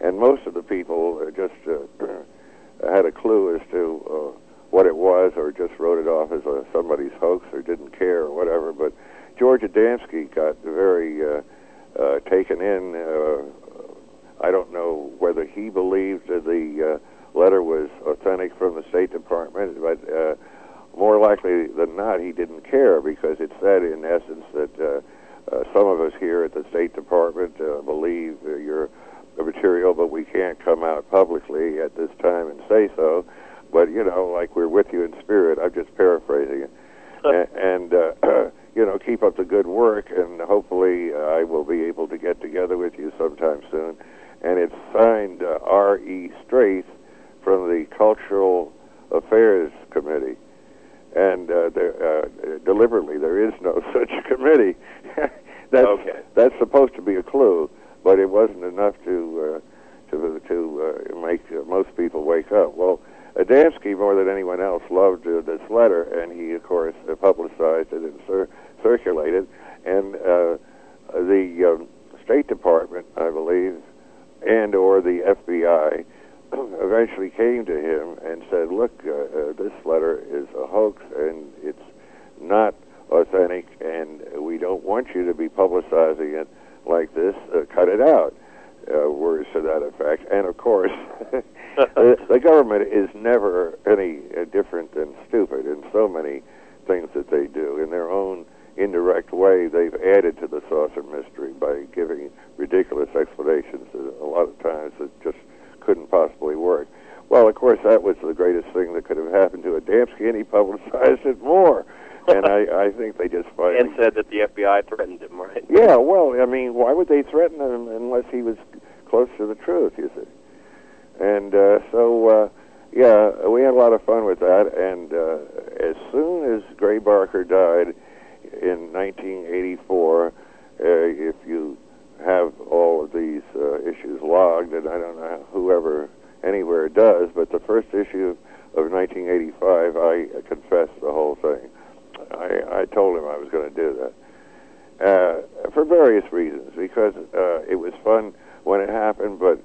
And most of the people uh, just uh, had a clue as to uh, what it was, or just wrote it off as a, somebody's hoax, or didn't care, or whatever. But George Adamski got very uh, uh, taken in. Uh, I don't know whether he believed that the uh, letter was authentic from the State Department, but uh, more likely than not, he didn't care because it said, in essence, that uh, uh, some of us here at the State Department uh, believe uh, your material, but we can't come out publicly at this time and say so. But you know, like we're with you in spirit. I'm just paraphrasing it, and, and uh, you know, keep up the good work, and hopefully, uh, I will be able to get together with you sometime soon. And it's signed uh, R. E. Straith from the Cultural Affairs Committee and uh, there, uh, deliberately there is no such committee. that's Okay. that's supposed to be a clue, but it wasn't enough to uh, to to uh, make uh, most people wake up. Well, Adamski more than anyone else loved uh, this letter, and he of course uh, publicized it and cir- circulated. And uh, the um, State Department, I believe, and or the FBI eventually came to him and said, "Look, uh, uh, this letter is a hoax, and it's not authentic, and we don't want you to be publicizing it like this. Uh, cut it out." Uh, words to that effect. And of course, the, the government is never any uh, different than stupid in so many things that they do. In their own indirect way, they've added to the saucer mystery by giving ridiculous explanations a lot of times that just couldn't possibly work. Well, of course, that was the greatest thing that could have happened to Adamski, and he publicized it more. and I, I think they just finally and said that the FBI threatened him, right? yeah, well, I mean, why would they threaten him unless he was close to the truth, you see? And uh, so, uh, yeah, we had a lot of fun with that. And uh, as soon as Gray Barker died in 1984, uh, if you have all of these uh, issues logged, and I don't know whoever anywhere does, but the first issue of 1985, I confessed the whole thing. I, I told him I was going to do that uh, for various reasons. Because uh, it was fun when it happened, but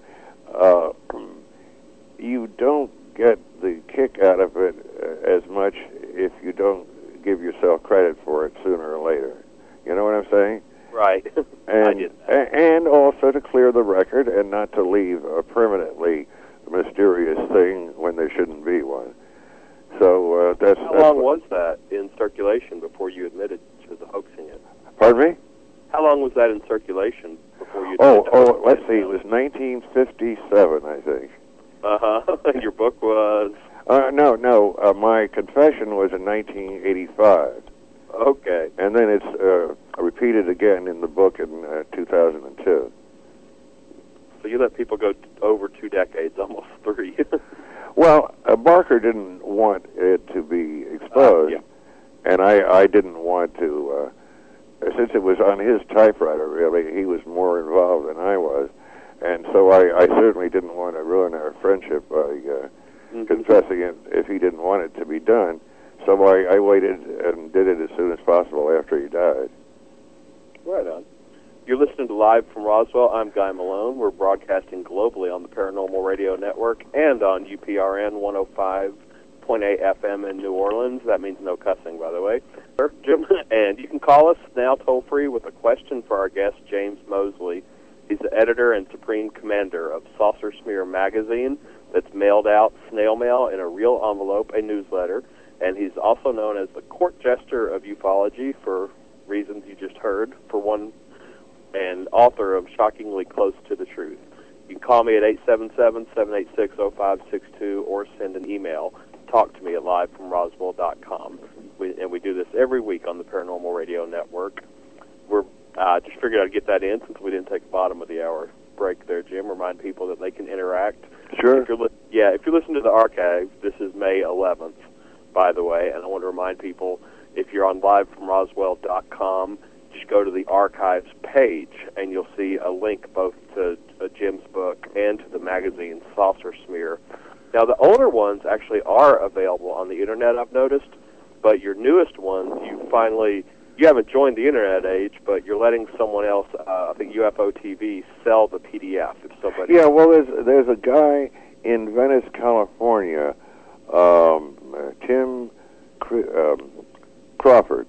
877 786 there's there's a guy in Venice, California, um, Tim um, Crawford.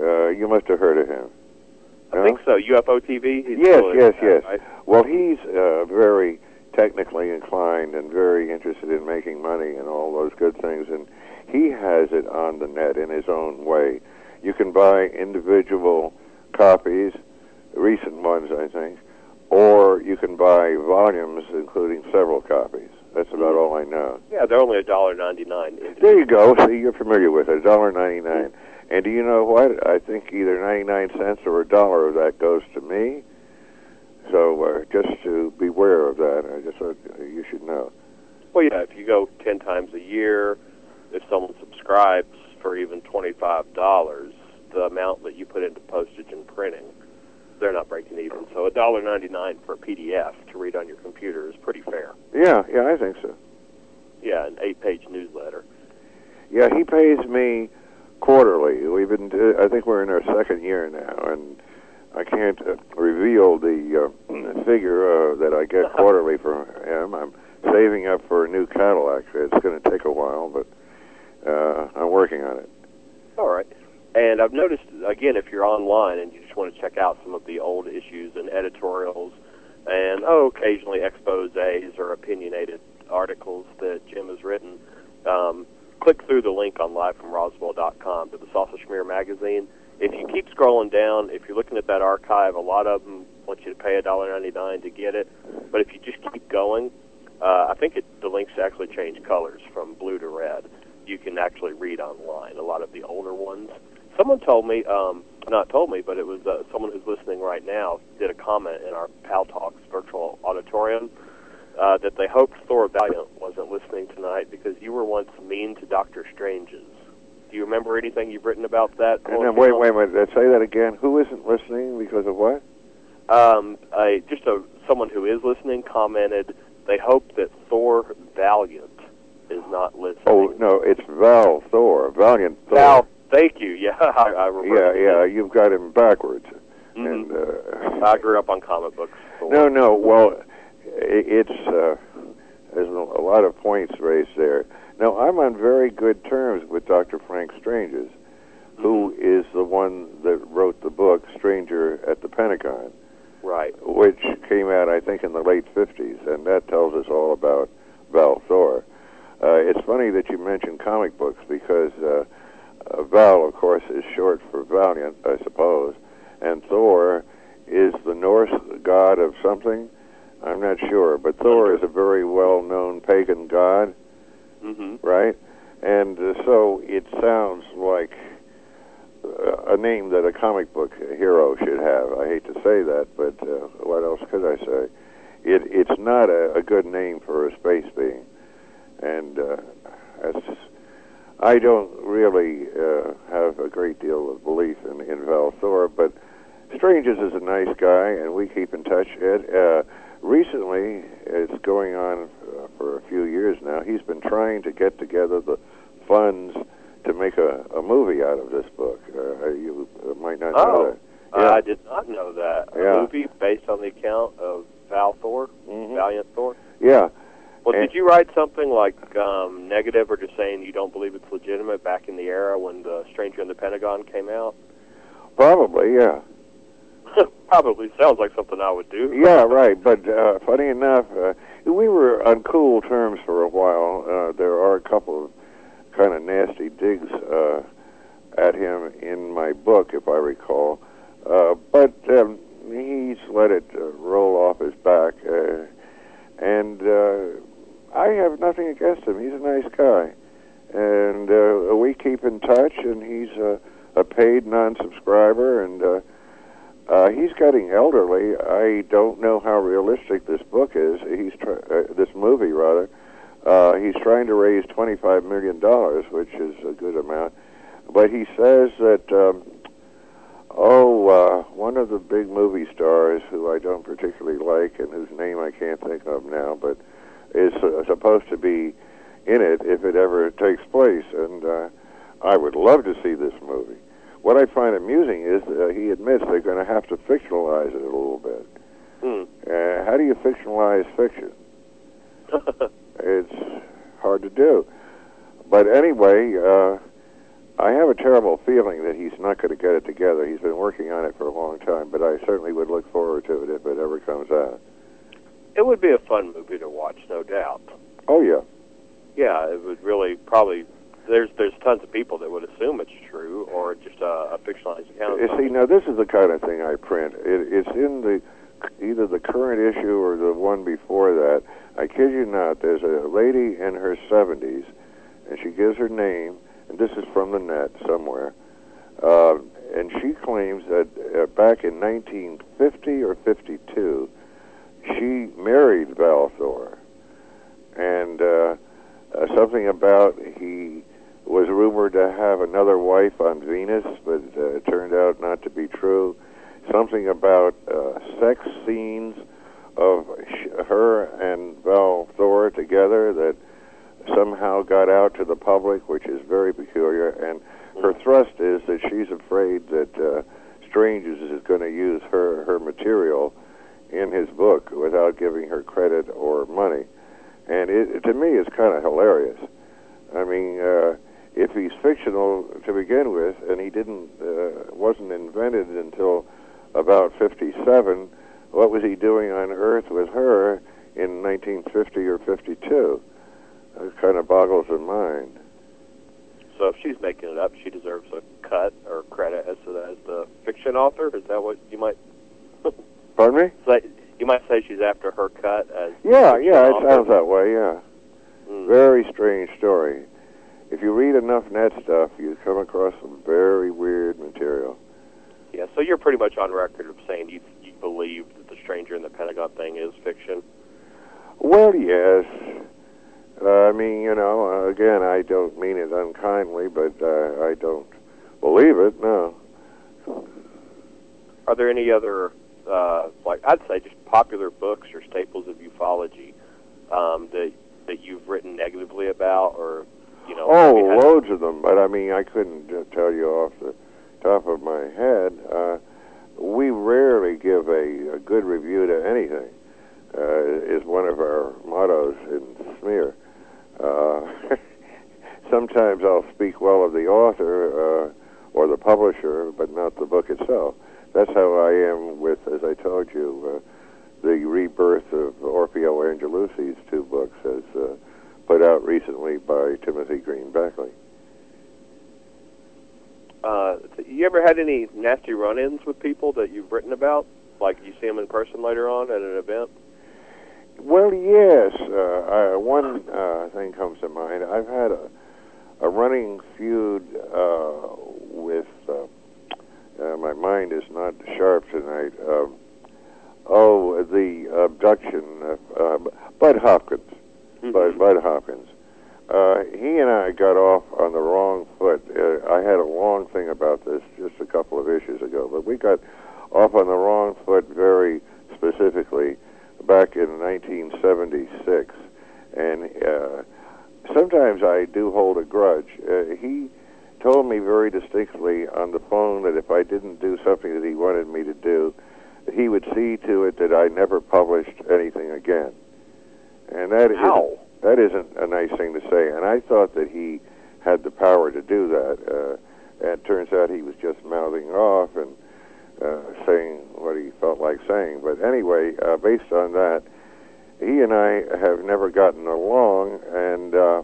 Uh, you must have heard of him. I No? think so. UFO TV. He's Yes, still in yes, that, yes. right? Well, he's uh, very technically inclined and very interested in making money and all those good things, and he has it on the net in his own way. You can buy individual copies, recent ones, I think, or you can buy volumes, including several copies. That's about all I know. Yeah, they're only a dollar ninety nine. There you go. See, you're familiar with it. A dollar ninety-nine. And do you know what? I think either ninety-nine cents or a dollar of that goes to me. So uh, just to beware of that, I just thought you should know. Well, yeah, if you go ten times a year, if someone subscribes for even twenty five dollars, the amount that you put into postage and printing, they're not breaking even. So a dollar ninety nine for a PDF to read on your computer is pretty fair. Yeah, yeah, I think so. Yeah, an eight page newsletter. Yeah, he pays me quarterly. We've been, uh, I think we're in our second year now, and I can't uh, reveal the uh, figure uh, that I get quarterly from him. I'm saving up for a new Cadillac. It's going to take a while, but uh, I'm working on it. All right. And I've noticed again, if you're online and you just want to check out some of the old issues and editorials, and oh, occasionally exposés or opinionated articles that Jim has written, um, click through the link on livefromroswell.com to the Saucer Smear magazine. If you keep scrolling down, if you're looking at that archive, a lot of them want you to pay $1.99 to get it. But if you just keep going, uh, I think it, the links actually change colors from blue to red. You can actually read online a lot of the older ones. Someone told me, um, not told me, but it was uh, someone who's listening right now did a comment in our PalTalk's virtual auditorium uh, that they hoped Thor Valiant wasn't listening tonight because you were once mean to Doctor Stranges. Do you remember anything you've written about that? And then, wait, wait a minute. Uh, Say that again. Who isn't listening because of what? Um, I, just a someone who is listening commented they hope that Thor Valiant is not listening. Oh no, it's Val Thor, Valiant Thor. Val, thank you. Yeah, I, I remember. Yeah, yeah. You've got him backwards. Mhm. And uh, I grew up on comic books. Thor. No, no. Well, it's uh, there's a lot of points raised there. Now, I'm on very good terms with Dr. Frank Stranges, who is the one that wrote the book Stranger at the Pentagon, Right. which came out, I think, in the late 50s, and that tells us all about Val Thor. Uh, it's funny that you mentioned comic books because uh, uh, Val, of course, is short for Valiant, I suppose, and Thor is the Norse god of something. I'm not sure, but Thor is a very well-known pagan god, hmm right? And uh, so it sounds like uh, a name that a comic book hero should have. I hate to say that, but uh, what else could I say? It it's not a, a good name for a space being, and uh, that's. I don't really uh, have a great deal of belief in, in Val Thor, but Stranges is a nice guy, and we keep in touch. Ed, uh, recently, it's going on uh, for a few years now. He's been trying to get together the funds to make a, a movie out of this book. Uh, you might not know Oh. that. Yeah. I did not know that. A Yeah. movie based on the account of Val Thor, Mhm. Valiant Thor. Yeah. Well, And- did you write something like um, negative or just saying you don't believe it's legitimate back in the era when the Stranger in the Pentagon came out? Probably, yeah. Probably sounds like something I would do. Yeah, right. But uh, funny enough, uh, we were on cool terms for a while. Uh, there are a couple of kind of nasty digs uh, at him in my book, if I recall. Uh, but um, he's let it uh, roll off his back, uh, and uh, I have nothing against him. He's a nice guy, and uh, we keep in touch. And he's a, a paid non-subscriber, and uh, Uh, he's getting elderly. I don't know how realistic this book is. He's try- uh, this movie rather. Uh, he's trying to raise twenty-five million dollars, which is a good amount. But he says that um, oh, uh, one of the big movie stars who I don't particularly like and whose name I can't think of now, but is uh, supposed to be in it if it ever takes place, and uh, I would love to see this movie. What I find amusing is uh, he admits they're going to have to fictionalize it a little bit. Hmm. Uh, how do you fictionalize fiction? It's hard to do. But anyway, uh, I have a terrible feeling that he's not going to get it together. He's been working on it for a long time, but I certainly would look forward to it if it ever comes out. it would be a fun movie to watch, no doubt. Oh yeah, Yeah, it would really probably. There's there's tons of people that would assume it's true or just a, a fictionalized account. You see, now this is the kind of thing I print. It, it's in the either the current issue or the one before that. I kid you not. There's a lady in her 70s, and she gives her name, and this is from the net somewhere. Uh, and she claims that uh, back in 1950 or 52, she married Val Thor, and uh, uh, something about he was rumored to have another wife on Venus, but uh, it turned out not to be true. Something about uh, sex scenes of sh- her and Val Thor together that somehow got out to the public, which is very peculiar. And her thrust is that she's afraid that uh, Stranges is going to use her her material in his book without giving her credit or money. And it, to me, it's kind of hilarious. I mean, uh, if he's fictional to begin with, and he didn't uh, wasn't invented until about 57, what was he doing on Earth with her in 1950 or 52? That kind of boggles the mind. So if she's making it up, she deserves a cut or credit as to as the fiction author. Is that what you might Pardon me? say? You might say she's after her cut as Yeah, yeah, it author? sounds that way. Yeah, Mm. very strange story. If you read enough net stuff, you come across some very weird material. Yeah, so you're pretty much on record of saying you you believe that the stranger in the Pentagon thing is fiction. Well, yes. Uh, I mean, you know, uh, again, I don't mean it unkindly, but uh, I don't believe it. No. Are there any other, uh, like I'd say, just popular books or staples of ufology um, that that you've written negatively about, or you know? Oh, had- loads of them, but I mean, I couldn't tell you off the top of my head. Uh, we rarely give a, a good review to anything. Uh, is one of our mottos in Smear. Uh, sometimes I'll speak well of the author uh, or the publisher, but not the book itself. That's how I am with, as I told you, uh, the rebirth of Orfeo Angelucci's two books, as uh, put out recently by Timothy Green Beckley. Uh, you ever had any nasty run-ins with people that you've written about? Like you see them in person later on at an event? Well, yes. Uh, I, one uh, thing comes to mind. I've had a, a running feud uh, with. Uh, uh, my mind is not sharp tonight. Um, oh, the abduction of uh, Bud Hopkins. Bud, Bud Hopkins. Uh, he and I got off on the wrong foot. Uh, I had a long thing about this just a couple of issues ago, but we got off on the wrong foot very specifically back in 1976. And uh, sometimes I do hold a grudge. Uh, he told me very distinctly on the phone that if I didn't do something that he wanted me to do, he would see to it that I never published anything again. And that is that isn't a nice thing to say. And I thought that he had the power to do that. Uh, and it turns out he was just mouthing off and uh, saying what he felt like saying. But anyway, uh, based on that, he and I have never gotten along, and uh,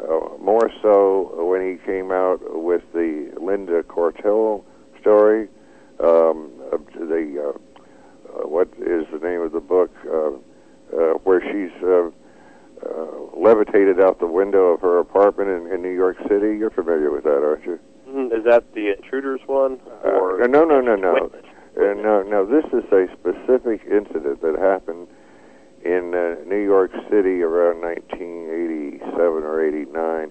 uh, more so when he came out with the Linda Cortile story. Um, the uh, uh, what is the name of the book uh, uh, where she's uh, uh, levitated out the window of her apartment in, in New York City? You're familiar with that, aren't you? Mhm. Is that the Intruders one? Or Uh, no, no, no, no. Witness? Uh, no, no. This is a specific incident that happened in uh, New York City around 1987 or 89.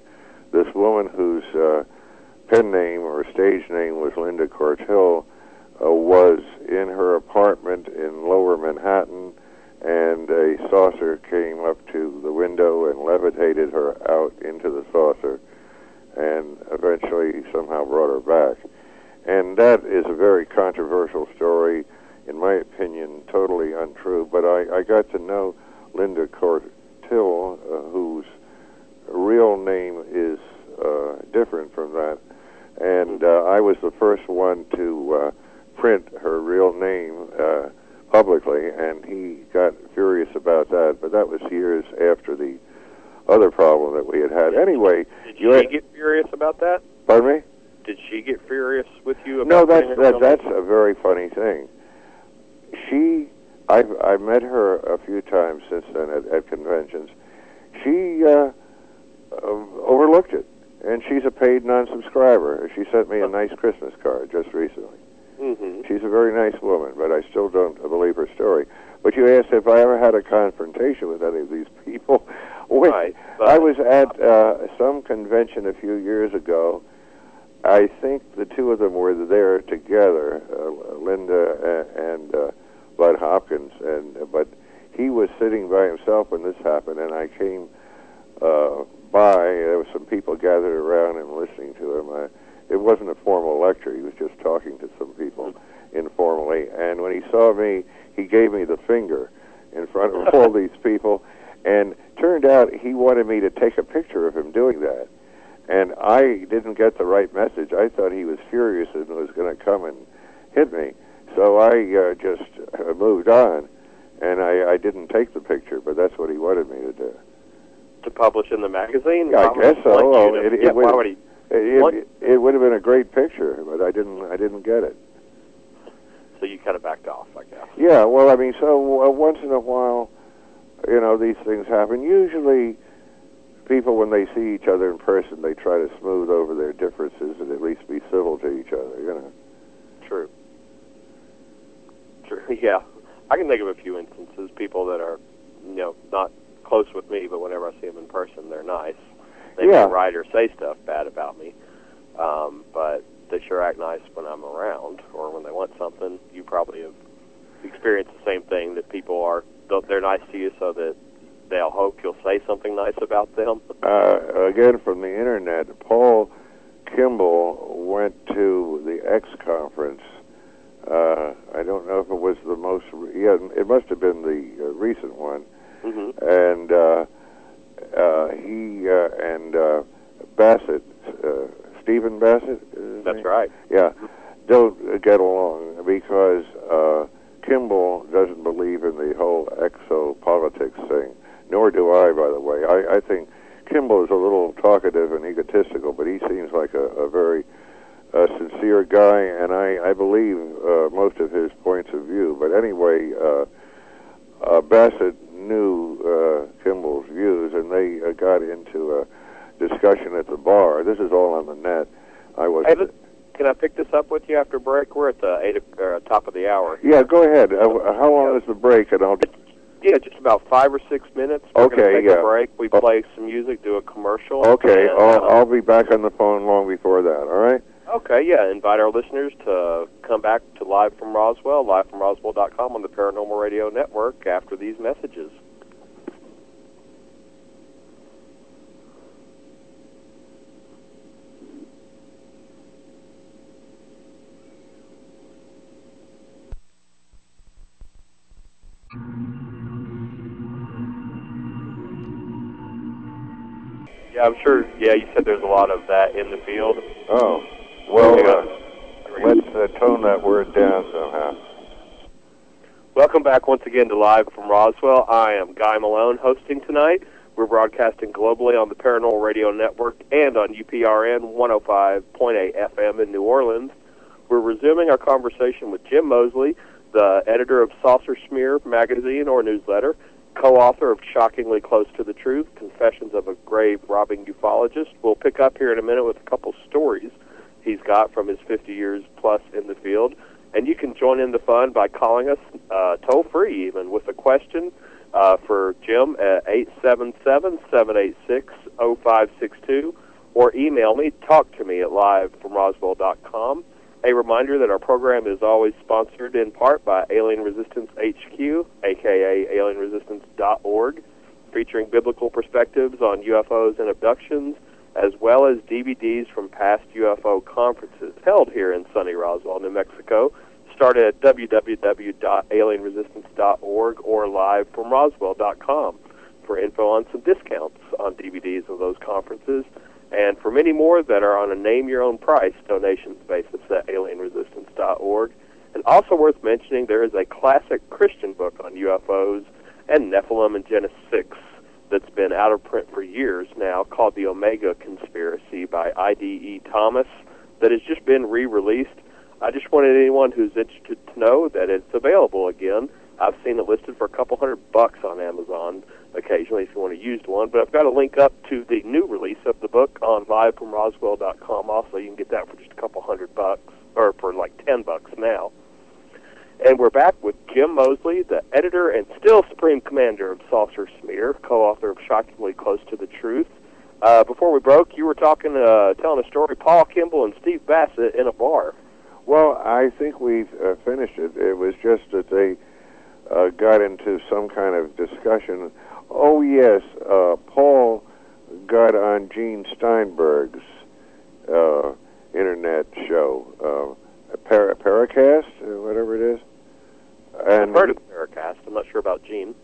This woman whose uh, pen name or stage name was Linda Cortile uh, was in her apartment in Lower Manhattan, and a saucer came up to the window and levitated her out into the saucer, and eventually somehow brought her back. And that is a very controversial story, in my opinion, totally untrue. But I, I got to know Linda Cortile, uh, whose real name is uh, different from that. And uh, I was the first one to uh, print her real name uh, publicly, and he got furious about that. But that was years after the other problem that we had had. Anyway, Did you she had- get furious about that? pardon me. Did she get furious with you No, that's that, that's a very funny thing. She, I've I've met her a few times since then at, at conventions. She uh, uh, overlooked it, and she's a paid non-subscriber. She sent me a nice Christmas card just recently. Mhm. She's a very nice woman, but I still don't believe her story. But you asked if I ever had a confrontation with any of these people. Wait, Right, I was at uh, some convention a few years ago. I think the two of them were there together, uh, Linda and uh, Bud Hopkins, and but he was sitting by himself when this happened, and I came uh, by. There were some people gathered around and listening to him. I, it wasn't a formal lecture; he was just talking to some people informally. And when he saw me, he gave me the finger in front of all these people, and turned out he wanted me to take a picture of him doing that. And I didn't get the right message. I thought he was furious and was going to come and hit me. So I uh, just uh, moved on, and I, I didn't take the picture. But that's what he wanted me to do. to publish in the magazine? Yeah, I guess so. you Well, to- it- it why would he? It, it would have been a great picture, but I didn't. I didn't get it. So you kind of backed off, I guess. Yeah, well, I mean, so uh, once in a while, you know, these things happen. Usually, people, when they see each other in person, they try to smooth over their differences and at least be civil to each other. You know. True. True. Yeah, I can think of a few instances. People that are, you know, not close with me, but whenever I see them in person, they're nice. They Yeah. may write or say stuff bad about me, um, but they sure act nice when I'm around or when they want something. You probably have experienced the same thing that people are. They're nice to you so that they'll hope you'll say something nice about them. Uh, again, from the internet, Paul Kimball went to the X conference. Uh, I don't know if it was the most. Yeah, it must have been the uh, recent one. hmm and uh, uh, he uh, and uh, Bassett, uh, Stephen Bassett. That's name? right. Yeah, don't get along because uh, Kimball doesn't believe in the whole exopolitics thing. Nor do I, by the way. I, I think Kimball is a little talkative and egotistical, but he seems like a, a very uh, sincere guy, and I, I believe uh, most of his points of view. But anyway, uh, uh, Bassett knew uh, Kimball's views, and they uh, got into a discussion at the bar. This is all on the net. I was. Hey, can I pick this up with you after break? We're at the eight uh, top of the hour. yeah, go ahead. Uh, how long is the break? And I'll. Yeah, just about five or six minutes. We're Okay, take yeah. a break. We Oh. play some music, do a commercial. Okay, and, I'll, uh, I'll be back on the phone long before that. All right. Okay, yeah. Invite our listeners to come back to Live from Roswell, livefromroswell.com on the Paranormal Radio Network after these messages. Yeah, I'm sure. Yeah, you said there's a lot of that in the field. Oh, well, uh, let's uh, tone that word down somehow. Welcome back once again to Live from Roswell. I am Guy Malone hosting tonight. We're broadcasting globally on the Paranormal Radio Network and on UPRN 105.8 FM in New Orleans. We're resuming our conversation with Jim Moseley, the editor of Saucer Smear magazine or newsletter, co-author of Shockingly Close to the Truth, Confessions of a Grave Robbing Ufologist. We'll pick up here in a minute with a couple stories he's got from his 50 years plus in the field. And you can join in the fun by calling us uh, toll free, even with a question uh, for Jim at 877 786 0562 or email me, talk to me at livefromroswell.com. A reminder that our program is always sponsored in part by Alien Resistance HQ, aka alienresistance.org, featuring biblical perspectives on UFOs and abductions, as well as DVDs from past UFO conferences held here in sunny Roswell, New Mexico. Started at www.alienresistance.org or livefromroswell.com for info on some discounts on DVDs of those conferences and for many more that are on a name your own price donations basis at alienresistance.org. And also worth mentioning, there is a classic Christian book on UFOs and Nephilim and Genesis 6 that's been out of print for years now called The Omega Conspiracy by I.D.E. Thomas that has just been re released. I just wanted anyone who's interested to know that it's available again. I've seen it listed for a couple hundred bucks on Amazon occasionally if you want a used one. But I've got a link up to the new release of the book on livefromroswell.com. Also, you can get that for just a couple hundred bucks, or for like ten bucks now. And we're back with Jim Moseley, the editor and still Supreme Commander of Saucer Smear, co-author of Shockingly Close to the Truth. Uh, before we broke, you were talking, uh, telling a story, Paul Kimball and Steve Bassett in a bar. Well, I think we uh, finished it. It was just that they uh, got into some kind of discussion. Oh yes, uh, Paul got on Gene Steinberg's uh, internet show, uh, Par- Paracast, whatever it is. And I've heard of Paracast. I'm not sure about Gene.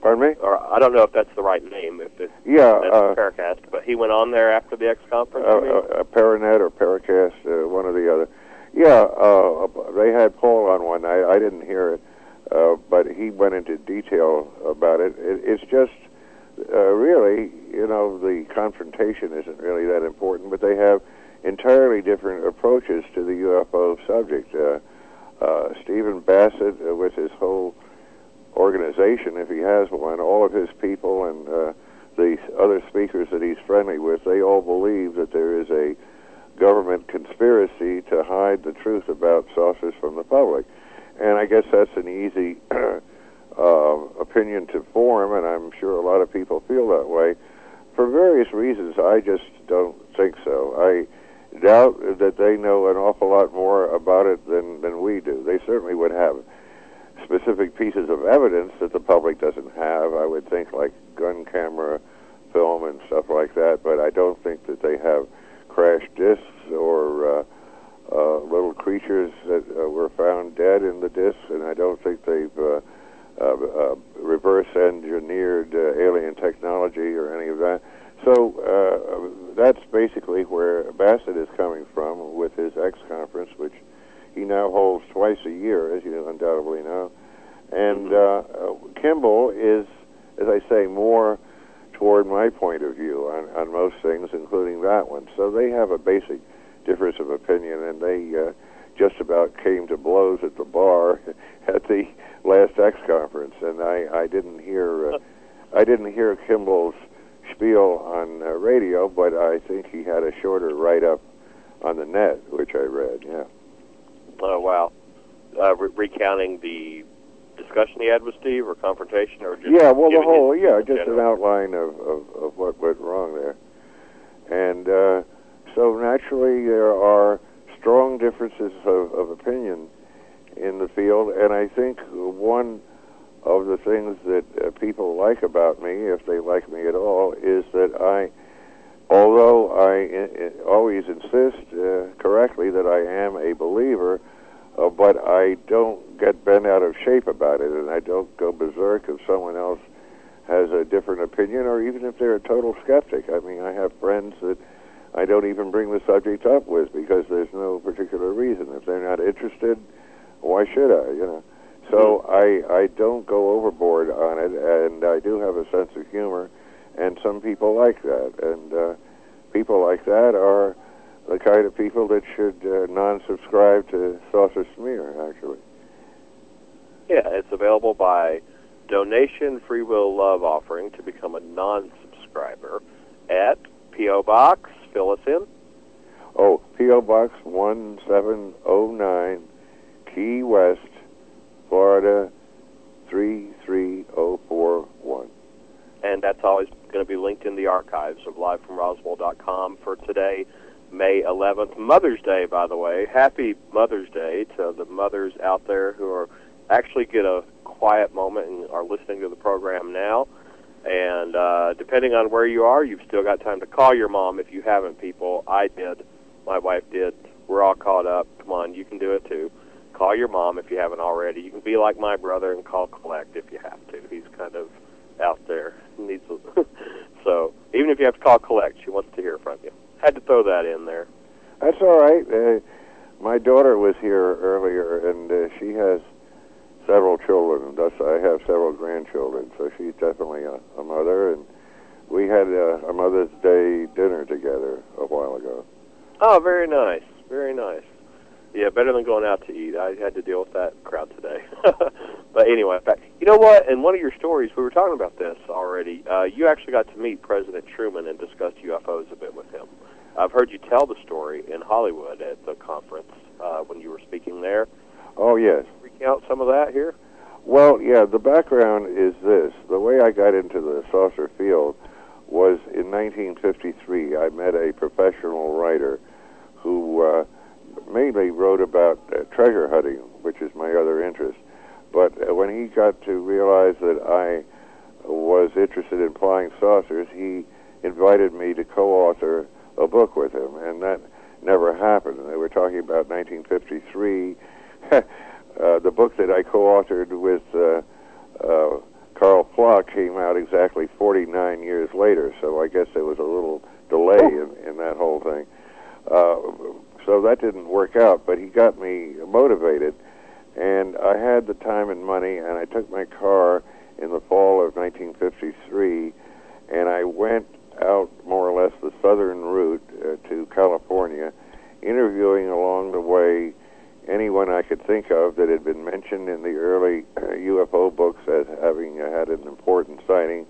Pardon me? Or I don't know if that's the right name. If it's yeah, that's uh, Paracast. But he went on there after the X conference. Uh, uh, Paranet or Paracast, uh, one or the other. Yeah, uh, they had Paul on one night. I didn't hear it, uh, but he went into detail about it. it it's just uh, really, you know, the confrontation isn't really that important, but they have entirely different approaches to the UFO subject. Uh, uh, Stephen Bassett, uh, with his whole organization, if he has one, all of his people and uh, the other speakers that he's friendly with, they all believe that there is a government conspiracy to hide the truth about saucers from the public. And I guess that's an easy uh, opinion to form, and I'm sure a lot of people feel that way. For various reasons, I just don't think so. I doubt that they know an awful lot more about it than, than we do. They certainly would have specific pieces of evidence that the public doesn't have, I would think, like gun camera film and stuff like that, but I don't think that they have crash discs or uh, uh, little creatures that uh, were found dead in the discs, and I don't think they've uh, uh, uh, reverse engineered uh, alien technology or any of that. So uh, that's basically where Bassett is coming from with his X conference, which he now holds twice a year, as you undoubtedly know. And Mm-hmm. uh, uh, Kimball is, as I say, more toward my point of view on, on most things, including that one. So they have a basic difference of opinion, and they uh, just about came to blows at the bar at the last X conference. And I, I didn't hear, uh, I didn't hear Kimball's spiel on uh, radio, but I think he had a shorter write-up on the net, which I read. Yeah. Oh wow! Uh, re- recounting the discussion he had with Steve, or confrontation, or just yeah, well, the whole his- yeah, just an outline of, of, of what went wrong there, and uh, so naturally there are strong differences of, of opinion in the field, and I think one of the things that uh, people like about me, if they like me at all, is that I, although I uh, always insist uh, correctly that I am a believer, uh, but I don't get bent out of shape about it, and I don't go berserk if someone else has a different opinion, or even if they're a total skeptic. I mean, I have friends that I don't even bring the subject up with because there's no particular reason. If they're not interested, why should I? You know. So I I don't go overboard on it, and I do have a sense of humor, and some people like that, and uh, people like that are the kind of people that should uh, non-subscribe to Saucer Smear. Actually, Yeah, it's available by donation, free will, love offering to become a non-subscriber at PO Box. Fill us in. oh, P.O. Box one seven zero nine, Key West, Florida 33041. And that's always going to be linked in the archives of livefromroswell.com for today, May 11th, Mother's Day, by the way. Happy Mother's Day to the mothers out there who are actually get a quiet moment and are listening to the program now. And uh, depending on where you are, you've still got time to call your mom if you haven't, people. I did. My wife did. We're all caught up. Come on, you can do it too. Call your mom if you haven't already. You can be like my brother and call Collect if you have to. He's kind of out there. Needs a so even if you have to call Collect, she wants to hear from you. Had to throw that in there. That's all right. Uh, my daughter was here earlier, and uh, she has several children. Thus, I have several grandchildren. So she's definitely a, a mother, and we had a, a Mother's Day dinner together a while ago. Oh, very nice, very nice. Yeah, better than going out to eat. I had to deal with that crowd today. but anyway, you know what? In one of your stories, we were talking about this already. Uh, you actually got to meet President Truman and discuss UFOs a bit with him. I've heard you tell the story in Hollywood at the conference uh, when you were speaking there. Oh yes. Recount some of that here. Well, yeah. The background is this: the way I got into the saucer field was in 1953. I met a professional writer who uh, mainly wrote about uh, treasure hunting, which is my other interest. But uh, when he got to realize that I was interested in flying saucers, he invited me to co-author a book with him, and that never happened. They were talking about 1953. uh, the book that I co-authored with uh, uh, Karl Pflock came out exactly 49 years later, so I guess there was a little delay in, in that whole thing. Uh, so that didn't work out, but he got me motivated, and I had the time and money, and I took my car in the fall of 1953, and I went out more or less the southern route uh, to California, interviewing along the way anyone I could think of that had been mentioned in the early uh, UFO books as having uh, had an important sighting,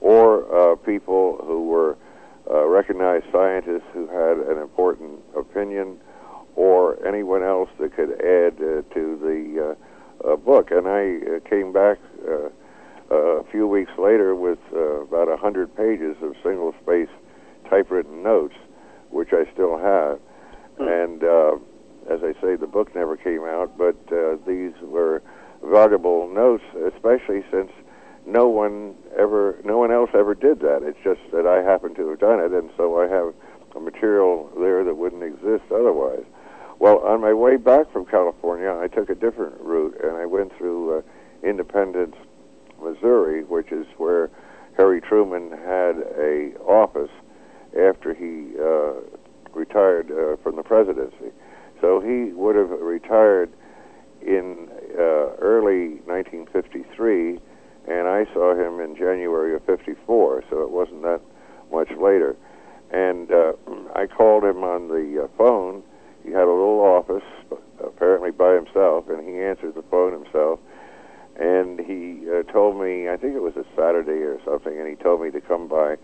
or uh, people who were uh, recognized scientists who had an important opinion, or anyone else that could add uh, to the uh, book. And I came back a few weeks later with about a hundred pages of single-space typewritten notes, which I still have. Hmm. And as I say, the book never came out, but uh, these were valuable notes, especially since no one ever, no one else ever did that. It's just that I happen to have done it, and so I have a material there that wouldn't exist otherwise. Well, on my way back from California, I took a different route, and I went through uh, Independence, Missouri, which is where Harry Truman had a office after he uh, retired uh, from the presidency. So he would have retired in uh, early 1953, and I saw him in January of 54, so it wasn't that much later. And uh, I called him on the uh, phone. He had a little office, apparently by himself, and he answered the phone himself. And he uh, told me, I think it was a Saturday or something, and he told me to come by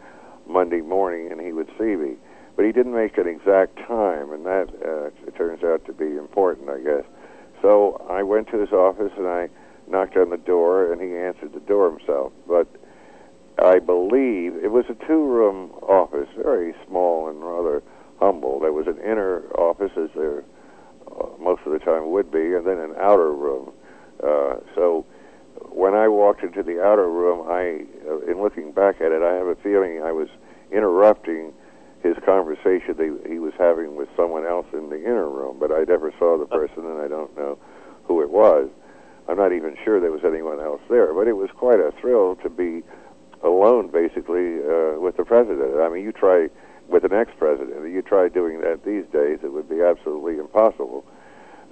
Monday morning and he would see me but he didn't make an exact time, and that uh, turns out to be important, I guess. So I went to his office and I knocked on the door, and he answered the door himself. But I believe it was a two-room office, very small and rather humble. There was an inner office, as there uh, most of the time would be, and then an outer room. Uh, so when I walked into the outer room, I, uh, in looking back at it, I have a feeling I was interrupting his conversation that he was having with someone else in the inner room, but I never saw the person, and I don't know who it was. I'm not even sure there was anyone else there, but it was quite a thrill to be alone, basically, uh, with the president. I mean, you try with an ex-president, you try doing that these days, it would be absolutely impossible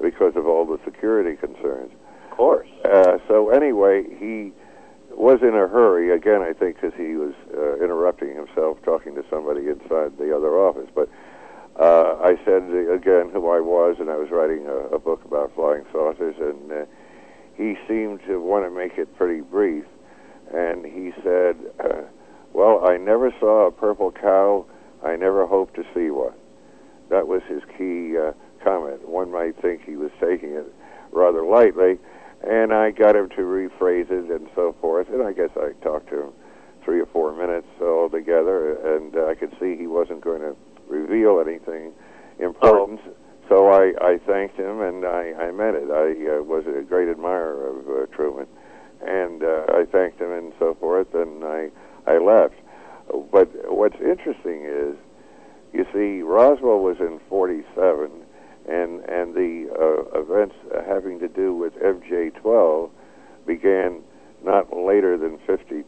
because of all the security concerns. Of course. Uh, so anyway, he was in a hurry again. I think because he was uh, interrupting himself talking to somebody inside the other office. But uh, I said again who I was, and I was writing a, a book about flying saucers, and uh, he seemed to want to make it pretty brief. And he said, uh, "Well, I never saw a purple cow. I never hope to see one." That was his key uh, comment. One might think he was taking it rather lightly, and I got him to rephrase it and so forth. And I guess I talked to him three or four minutes altogether, and uh, I could see he wasn't going to reveal anything important. Oh. So I, I thanked him, and I, I meant it. I uh, was a great admirer of uh, Truman, and uh, I thanked him and so forth, and I, I left. But what's interesting is, you see, Roswell was in 47, and and the uh, events having to do with MJ 12 began not later than 52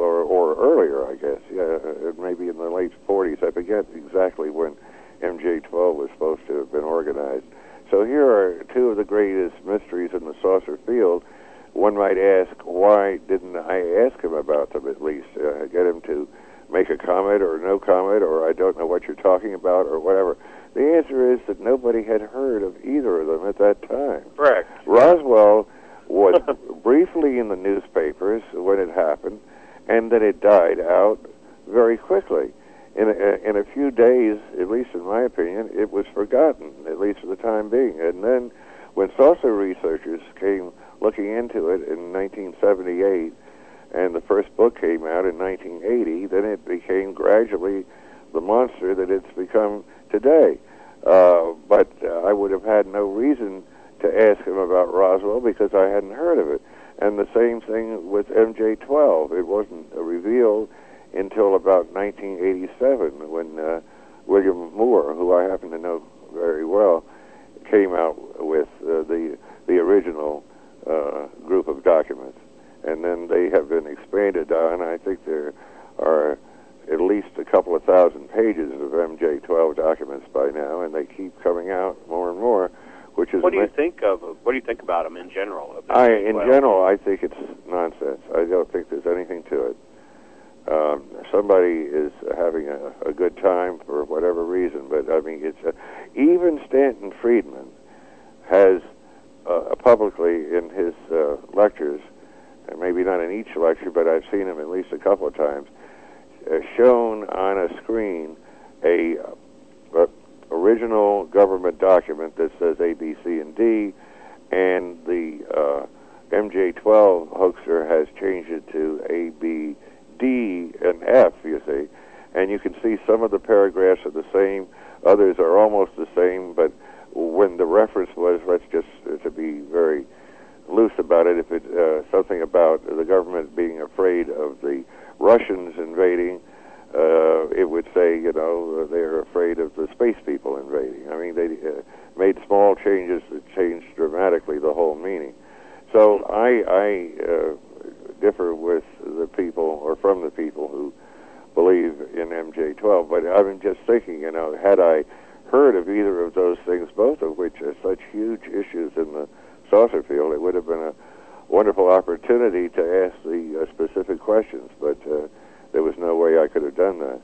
or or earlier, I guess. Yeah, maybe in the late 40s. I forget exactly when MJ12 was supposed to have been organized. So here are two of the greatest mysteries in the saucer field. One might ask, why didn't I ask him about them at least? Uh, get him to make a comment or no comment, or I don't know what you're talking about, or whatever. The answer is that nobody had heard of either of them at that time. Correct. Roswell was briefly in the newspapers when it happened, and then it died out very quickly in a, in a few days, at least in my opinion, it was forgotten, at least for the time being. And then when saucer researchers came looking into it in 1978, and the first book came out in 1980, then it became gradually the monster that it's become today. Uh, but uh, I would have had no reason to ask him about Roswell because I hadn't heard of it. And the same thing with MJ12. It wasn't revealed until about 1987 when uh, William Moore, who I happen to know very well, came out with uh, the the original uh, group of documents, and then they have been expanded on. I think there are at least a couple of thousand pages of MJ12 documents by now, and they keep coming out more and more. Which is what do you think of? What do you think about them in general? I, in general, I think it's nonsense. I don't think there's anything to it um, somebody is having a, a good time for whatever reason. But I mean, it's a, even Stanton Friedman has uh, publicly in his uh, lectures, and maybe not in each lecture, but I've seen him at least a couple of times, uh, shown on a screen a, a original government document that says A, B, C, and D, and the uh, MJ12 hoaxer has changed it to A, B, D and F, you see, and you can see some of the paragraphs are the same, others are almost the same, but when the reference was, let's just uh, to be very loose about it, if it uh, something about the government being afraid of the Russians invading, uh, it would say, you know, they're afraid of the space people invading. I mean, they uh, made small changes that changed dramatically the whole meaning. So I, I uh, differ with the people or from the people who believe in MJ12. But I'm just thinking, you know, had I heard of either of those things, both of which are such huge issues in the saucer field, it would have been a wonderful opportunity to ask the uh, specific questions. But uh, there was no way I could have done that.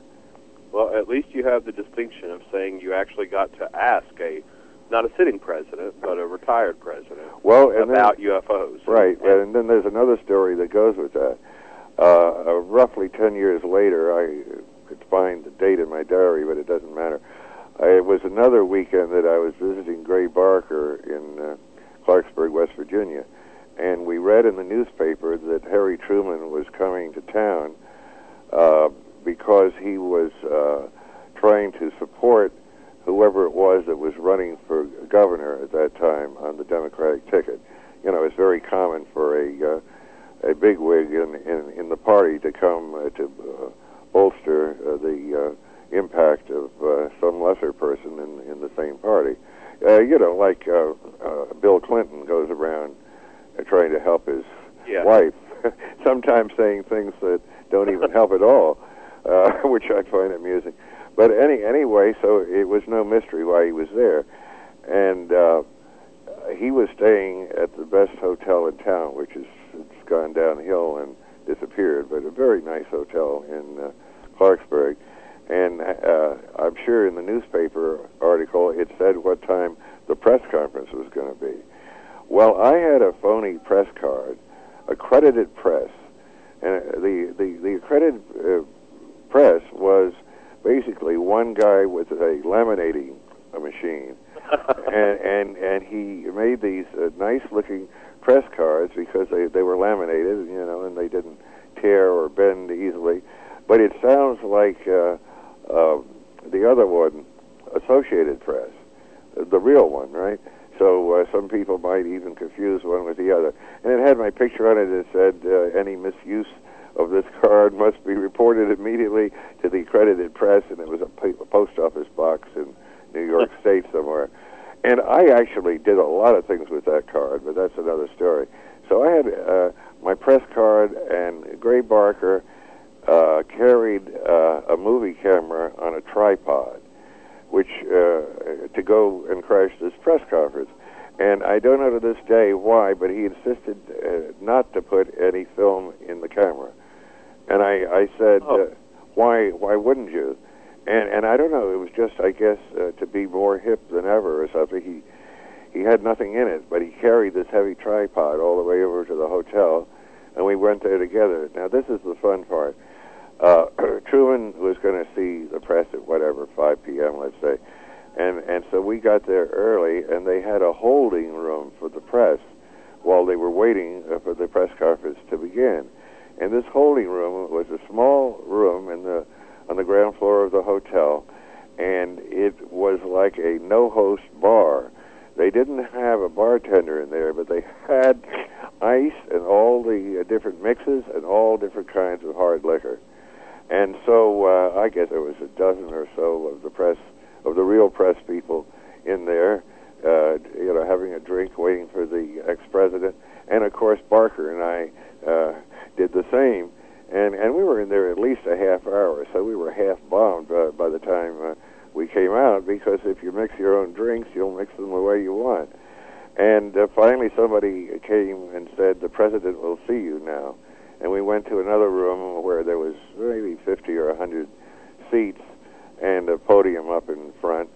Well, at least you have the distinction of saying you actually got to ask a not a sitting president, but a retired president. Well, about then, UFOs. Right, and, and, then there's another story that goes with that. Uh, uh, roughly ten years later, I could find the date in my diary, but it doesn't matter. I, it was another weekend that I was visiting Gray Barker in uh, Clarksburg, West Virginia, and we read in the newspaper that Harry Truman was coming to town uh, because he was uh, trying to support whoever it was that was running for governor at that time on the Democratic ticket. You know, it's very common for a uh, a bigwig in, in in the party to come uh, to uh, bolster uh, the uh, impact of uh, some lesser person in in the same party. Uh, you know, like uh, uh, Bill Clinton goes around uh, trying to help his yeah. wife, sometimes saying things that don't even help at all, uh, which I find amusing. But any anyway, so it was no mystery why he was there, and uh, he was staying at the best hotel in town, which has it's gone downhill and disappeared, but a very nice hotel in uh, Clarksburg. And uh, I'm sure in the newspaper article it said what time the press conference was going to be. Well, I had a phony press card, accredited press, and the the the accredited uh, press was basically one guy with a laminating a machine and and and he made these uh, nice looking press cards because they they were laminated, you know, and they didn't tear or bend easily. But it sounds like uh, uh, the other one, Associated Press, the real one, right? So uh, some people might even confuse one with the other. And it had my picture on it that said, uh, any misuse of this card must be reported immediately to the accredited press, and it was a, post office box in New York State somewhere. And I actually did a lot of things with that card, but that's another story. So I had uh, my press card, and Gray Barker uh, carried uh, a movie camera on a tripod, which uh, to go and crash this press conference. And I don't know to this day why, but he insisted uh, not to put any film in the camera. And I, I said, Oh. uh, why, why wouldn't you? And and I don't know. It was just, I guess, uh, to be more hip than ever or something. He he had nothing in it, but he carried this heavy tripod all the way over to the hotel, and we went there together. Now this is the fun part. Uh, Truman was going to see the press at whatever 5 p.m. let's say, and and so we got there early, and they had a holding room for the press while they were waiting uh, for the press conference to begin. And this holding room was a small room in the on the ground floor of the hotel, and it was like a no-host bar. They didn't have a bartender in there, but they had ice and all the uh, different mixes and all different kinds of hard liquor. And so uh, I guess there was a dozen or so of the press, of the real press people in there, uh, you know, having a drink, waiting for the ex-president. And of course, Barker and I uh, did the same. And and we were in there at least a half hour, so we were half bombed uh, by the time uh, we came out. Because if you mix your own drinks, you'll mix them the way you want. And uh, finally, somebody came and said, "The president will see you now." And we went to another room where there was maybe 50 or a 100 seats and a podium up in front.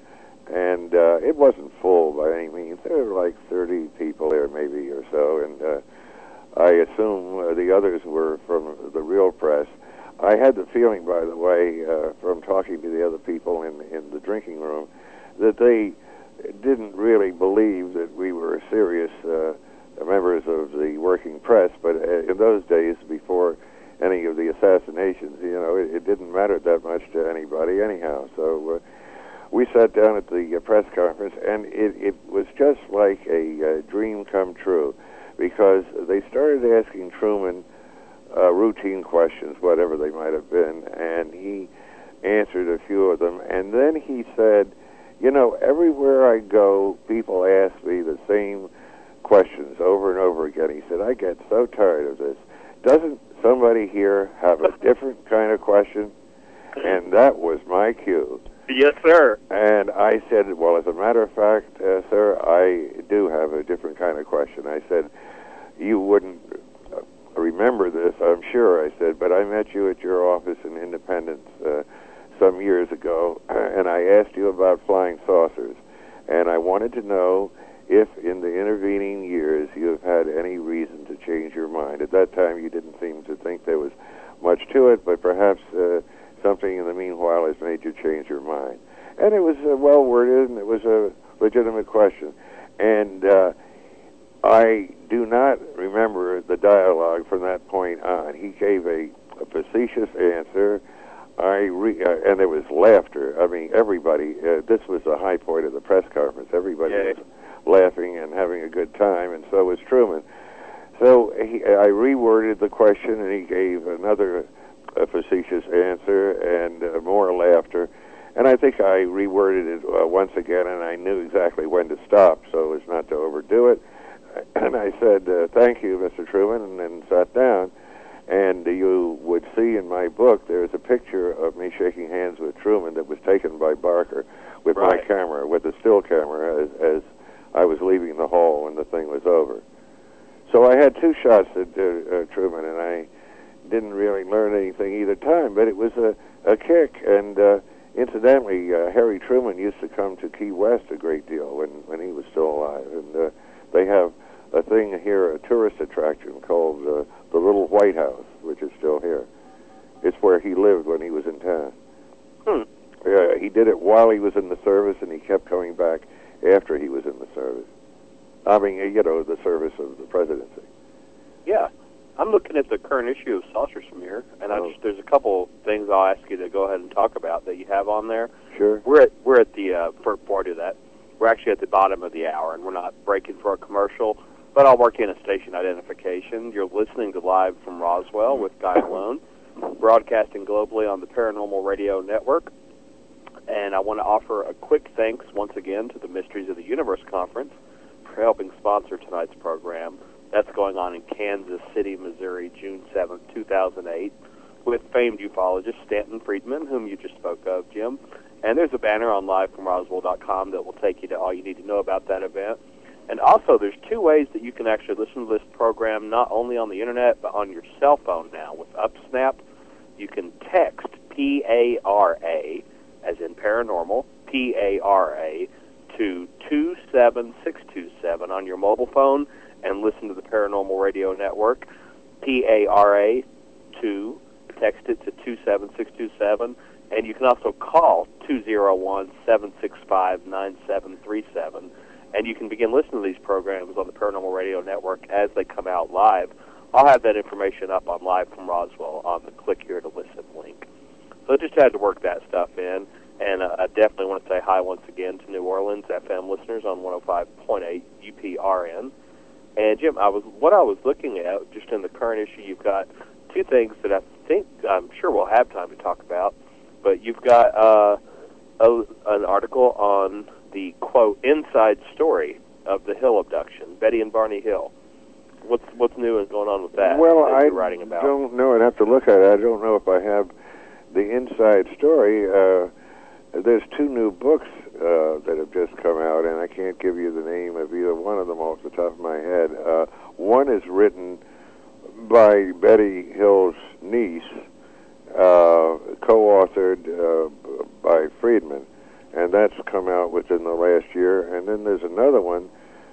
And uh, it wasn't full by any means. There were like 30 people there, maybe or so. And uh, I assume uh, the others were from the real press. I had the feeling, by the way, uh, from talking to the other people in in the drinking room, that they didn't really believe that we were serious uh, members of the working press. But uh, in those days, before any of the assassinations, you know, it, it didn't matter that much to anybody, anyhow. So. Uh, we sat down at the uh, press conference, and it, it was just like a uh, dream come true because they started asking Truman uh, routine questions, whatever they might have been, and he answered a few of them. And then he said, You know, everywhere I go, people ask me the same questions over and over again. He said, I get so tired of this. Doesn't somebody here have a different kind of question? And that was my cue. Yes, sir. And I said, Well, as a matter of fact, uh, sir, I do have a different kind of question. I said, You wouldn't uh, remember this, I'm sure. I said, But I met you at your office in Independence uh, some years ago, and I asked you about flying saucers. And I wanted to know if in the intervening years you have had any reason to change your mind. At that time, you didn't seem to think there was much to it, but perhaps. Uh, something in the meanwhile has made you change your mind. And it was uh, well worded, and it was a legitimate question. And uh, I do not remember the dialogue from that point on. He gave a, a facetious answer. I re- uh, and there was laughter. I mean, everybody. Uh, this was the high point of the press conference. Everybody Yeah. was laughing and having a good time, and so was Truman. So he, I reworded the question, and he gave another a facetious answer and uh, more laughter. And I think I reworded it uh, once again, and I knew exactly when to stop so as not to overdo it. And I said, uh, "Thank you, Mr. Truman," and then sat down. And you would see in my book there's a picture of me shaking hands with Truman that was taken by Barker with my camera, with the still camera, as, as I was leaving the hall when the thing was over. So I had two shots at uh, uh, Truman, and I didn't really learn anything either time, but it was a, a kick. And uh, incidentally, uh, Harry Truman used to come to Key West a great deal when, when he was still alive. And uh, they have a thing here, a tourist attraction called uh, the Little White House, which is still here. It's where he lived when he was in town. Hmm. Yeah, he did it while he was in the service, and he kept coming back after he was in the service. I mean, you know, the service of the presidency. Yeah, I'm looking at the current issue of Saucer Smear, and I Oh. just, there's a couple things I'll ask you to go ahead and talk about that you have on there. Sure. We're at we're at the uh, for I do that, we're actually at the bottom of the hour, and we're not breaking for a commercial. But I'll work in a station identification. You're listening to live from Roswell with Guy Malone, broadcasting globally on the Paranormal Radio Network. And I want to offer a quick thanks once again to the Mysteries of the Universe Conference for helping sponsor tonight's program. That's going on in Kansas City, Missouri, June 7th, 2008, with famed ufologist Stanton Friedman, whom you just spoke of, Jim. And there's a banner on livefromroswell.com that will take you to all you need to know about that event. And also, there's two ways that you can actually listen to this program, not only on the internet, but on your cell phone now. With UpSnap, you can text P-A-R-A, as in paranormal, P-A-R-A, to 27627 on your mobile phone and listen to the Paranormal Radio Network. P-A-R-A, 2, text it to 27627. And you can also call 201-765-9737. And you can begin listening to these programs on the Paranormal Radio Network as they come out live. I'll have that information up on Live from Roswell on the Click Here to Listen link. So I just had to work that stuff in. And uh, I definitely want to say hi once again to New Orleans FM listeners on 105.8 UPRN. And Jim, I was what I was looking at just in the current issue. You've got two things that I think I'm sure we'll have time to talk about. But you've got uh, a, an article on the quote inside story of the Hill abduction, Betty and Barney Hill. What's what's new and going on with that? well, I writing about. don't know. I'd have to look at it. I don't know if I have the inside story. Uh, there's two new books uh, that have just come out, and I can't give you the name of either one of them off the top of my head. Uh, one is written by Betty Hill's niece, uh, co-authored uh, by Friedman, and that's come out within the last year. And then there's another one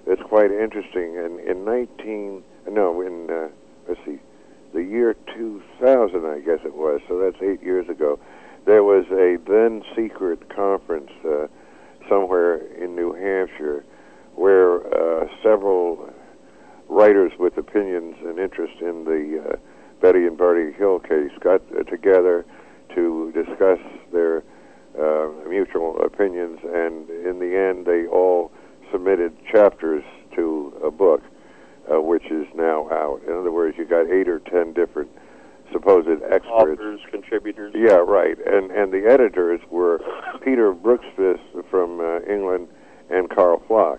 that's quite interesting. In in 19 no in uh, let's see, the year 2000, I guess it was. So that's eight years ago. There was a then secret conference uh, somewhere in New Hampshire where uh, several writers with opinions and interest in the uh, Betty and Barney Hill case got together to discuss their uh, mutual opinions, and in the end, they all submitted chapters to a book, uh, which is now out. In other words, you got eight or ten different supposed experts. Authors, contributors. Yeah, right. And and the editors were Peter Brookesmith from uh, England and Karl Pflock.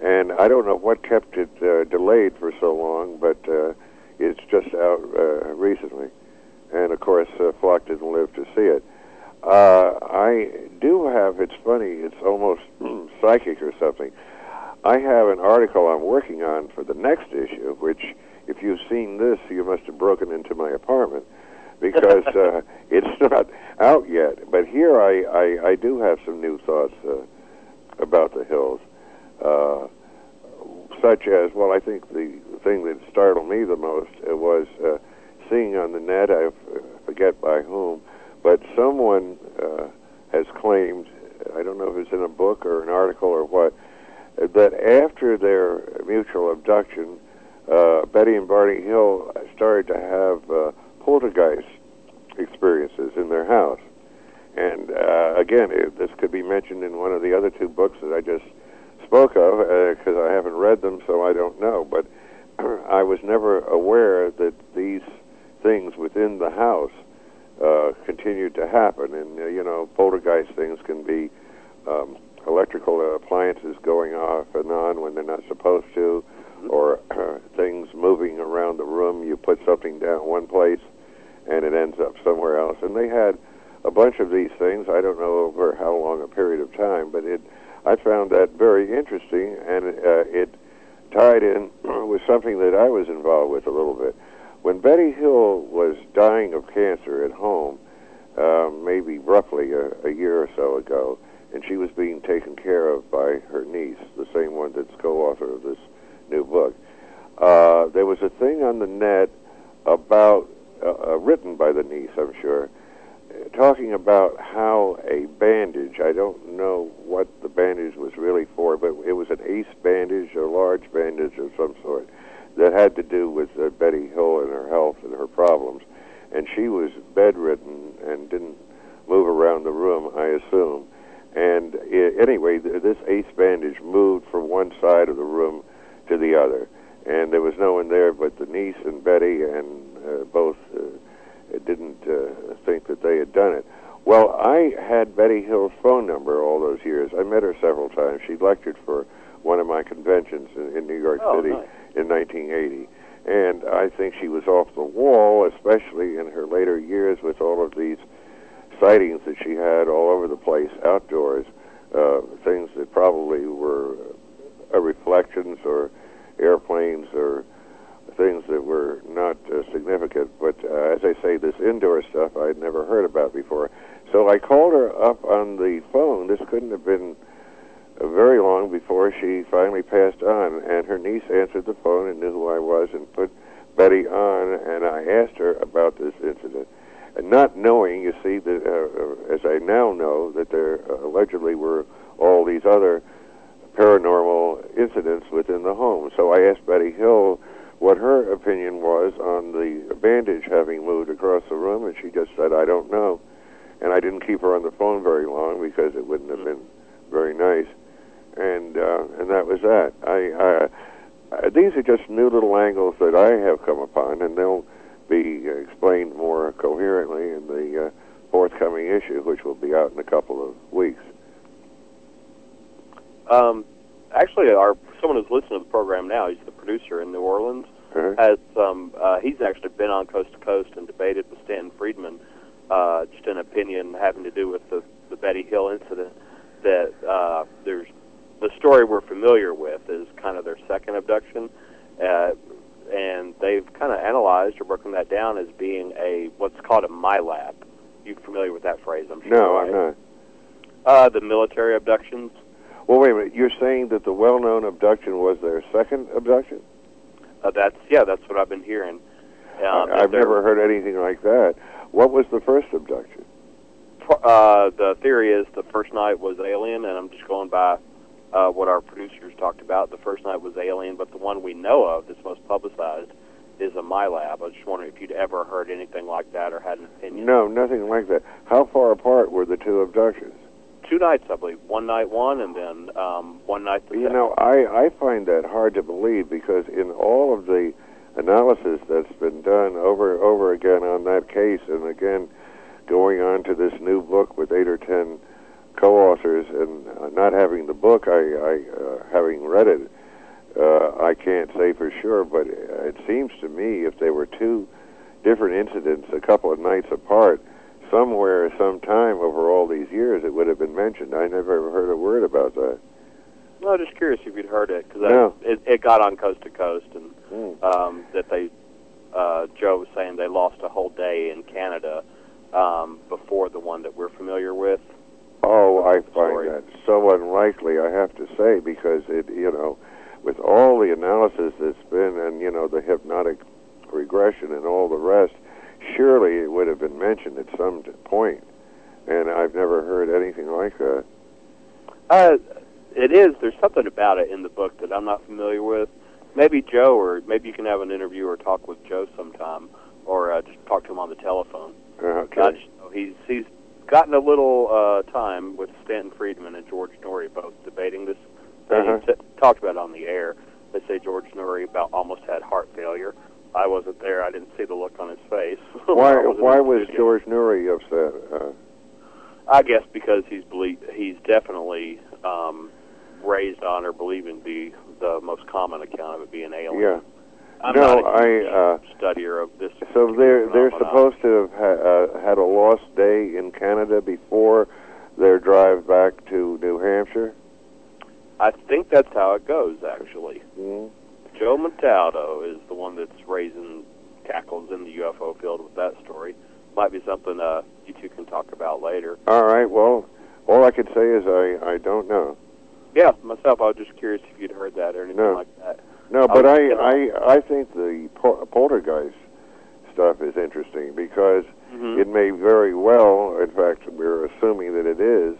And I don't know what kept it uh, delayed for so long, but uh, it's just out uh, recently. And of course, uh, Pflock didn't live to see it. Uh, I do have. It's funny. It's almost psychic or something. I have an article I'm working on for the next issue, which, if you've seen this, you must have broken into my apartment because uh, it's not out yet. But here I, I, I do have some new thoughts uh, about the hills, uh, such as, well, I think the thing that startled me the most uh, was uh, seeing on the net, I forget by whom, but someone uh, has claimed, I don't know if it's in a book or an article or what, that after their mutual abduction, uh, Betty and Barney Hill started to have uh, poltergeist experiences in their house. And uh, again, it, this could be mentioned in one of the other two books that I just spoke of, because I haven't read them, so I don't know. But I was never aware that these things within the house uh, continued to happen. And uh, you know, poltergeist things can be um, electrical appliances going off and on when they're not supposed to, or things moving around the room. You put something down one place, and it ends up somewhere else. And they had a bunch of these things. I don't know over how long a period of time, but it. I found that very interesting, and uh, it tied in with something that I was involved with a little bit. When Betty Hill was dying of cancer at home, uh, maybe roughly a, a year or so ago, and she was being taken care of by her niece, the same one that's co-author of this new book. Uh, there was a thing on the net about, uh, uh, written by the niece, I'm sure, talking about how a bandage, I don't know what the bandage was really for, but it was an ace bandage, a large bandage of some sort, that had to do with uh, Betty Hill and her health and her problems. And she was bedridden and didn't move around the room, I assume. And i anyway, th- this ace bandage moved from one side of the room to the other. And there was no one there but the niece and Betty, and uh, both uh, didn't uh, think that they had done it. Well, I had Betty Hill's phone number all those years. I met her several times. She lectured for one of my conventions in, in New York Oh, City nice. In 1980. And I think she was off the wall, especially in her later years with all of these sightings that she had all over the place outdoors, uh, things that probably were uh, reflections or airplanes or things that were not uh, significant. But uh, as I say, this indoor stuff I'd never heard about before. So I called her up on the phone. This couldn't have been very long before she finally passed on, and her niece answered the phone and knew who I was and put Betty on, and I asked her about this incident. And not knowing, you see, that uh, as I now know, that there uh, allegedly were all these other paranormal incidents within the home. So I asked Betty Hill what her opinion was on the bandage having moved across the room, and she just said, "I don't know." And I didn't keep her on the phone very long because it wouldn't have been very nice. And uh, and that was that. I, I uh, these are just new little angles that I have come upon, and they'll be explained more coherently in the uh, forthcoming issue, which will be out in a couple of weeks. Um, actually, our someone who's listening to the program now, he's the producer in New Orleans, Uh-huh. has um, uh, he's actually been on Coast to Coast and debated with Stanton Friedman uh, just an opinion having to do with the, the Betty Hill incident. That uh, there's the story we're familiar with is kind of their second abduction, uh, and they've kind of analyzed or broken that down as being a what's called a MILAB. You familiar with that phrase? I'm sure. No, right? I'm not. Uh, the military abductions. Well, wait a minute. You're saying that the well-known abduction was their second abduction? Uh, that's yeah, that's what I've been hearing. Um, I've never heard anything like that. What was the first abduction? Uh, the theory is the first night was alien, and I'm just going by uh, what our producers talked about. The first night was alien, but the one we know of that's most publicized is a MILAB. I was just wondering if you'd ever heard anything like that or had an opinion. No, nothing like that. How far apart were the two abductions? Two nights, I believe. One night one, and then um, one night the You second. know, I, I find that hard to believe because in all of the analysis that's been done over and over again on that case, and again going on to this new book with eight or ten co-authors, and uh, not having the book, I, I uh, having read it, uh, I can't say for sure, but it seems to me if they were two different incidents, a couple of nights apart, somewhere, sometime over all these years, it would have been mentioned. I never heard a word about that. No, I'm just curious if you'd heard it because No. it, it got on coast to coast, and Mm. um, that they uh, Joe was saying they lost a whole day in Canada um, before the one that we're familiar with. Oh, I find that so unlikely. I have to say because it, you know, with all the analysis that's been, and you know, the hypnotic regression and all the rest, surely it would have been mentioned at some point. And I've never heard anything like that. Uh, it is. There's something about it in the book that I'm not familiar with. Maybe Joe, or maybe you can have an interview or talk with Joe sometime, or uh, just talk to him on the telephone. Okay. know he's he's gotten a little uh, time with Stanton Friedman and George Noory both debating this. They Uh-huh. t- talked about it on the air. They say George Noory about almost had heart failure. I wasn't there. I didn't see the look on his face. Why? Why was studio. George Noory upset? Uh, I guess because he's belie- he's definitely um, raised on or believing the the most common account of it being alien. yeah. I'm No, not a I, uh, studier of this. So they're they're supposed to have ha- uh, had a lost day in Canada before their drive back to New Hampshire. I think that's how it goes. Actually, Mm. Joe Montaldo is the one that's raising cackles in the UFO field with that story. Might be something uh, you two can talk about later. All right. Well, all I can say is I I don't know. Yeah, myself, I was just curious if you'd heard that or anything No. like that. No, but I I I think the po- poltergeist stuff is interesting because Mhm. it may very well, in fact, we're assuming that it is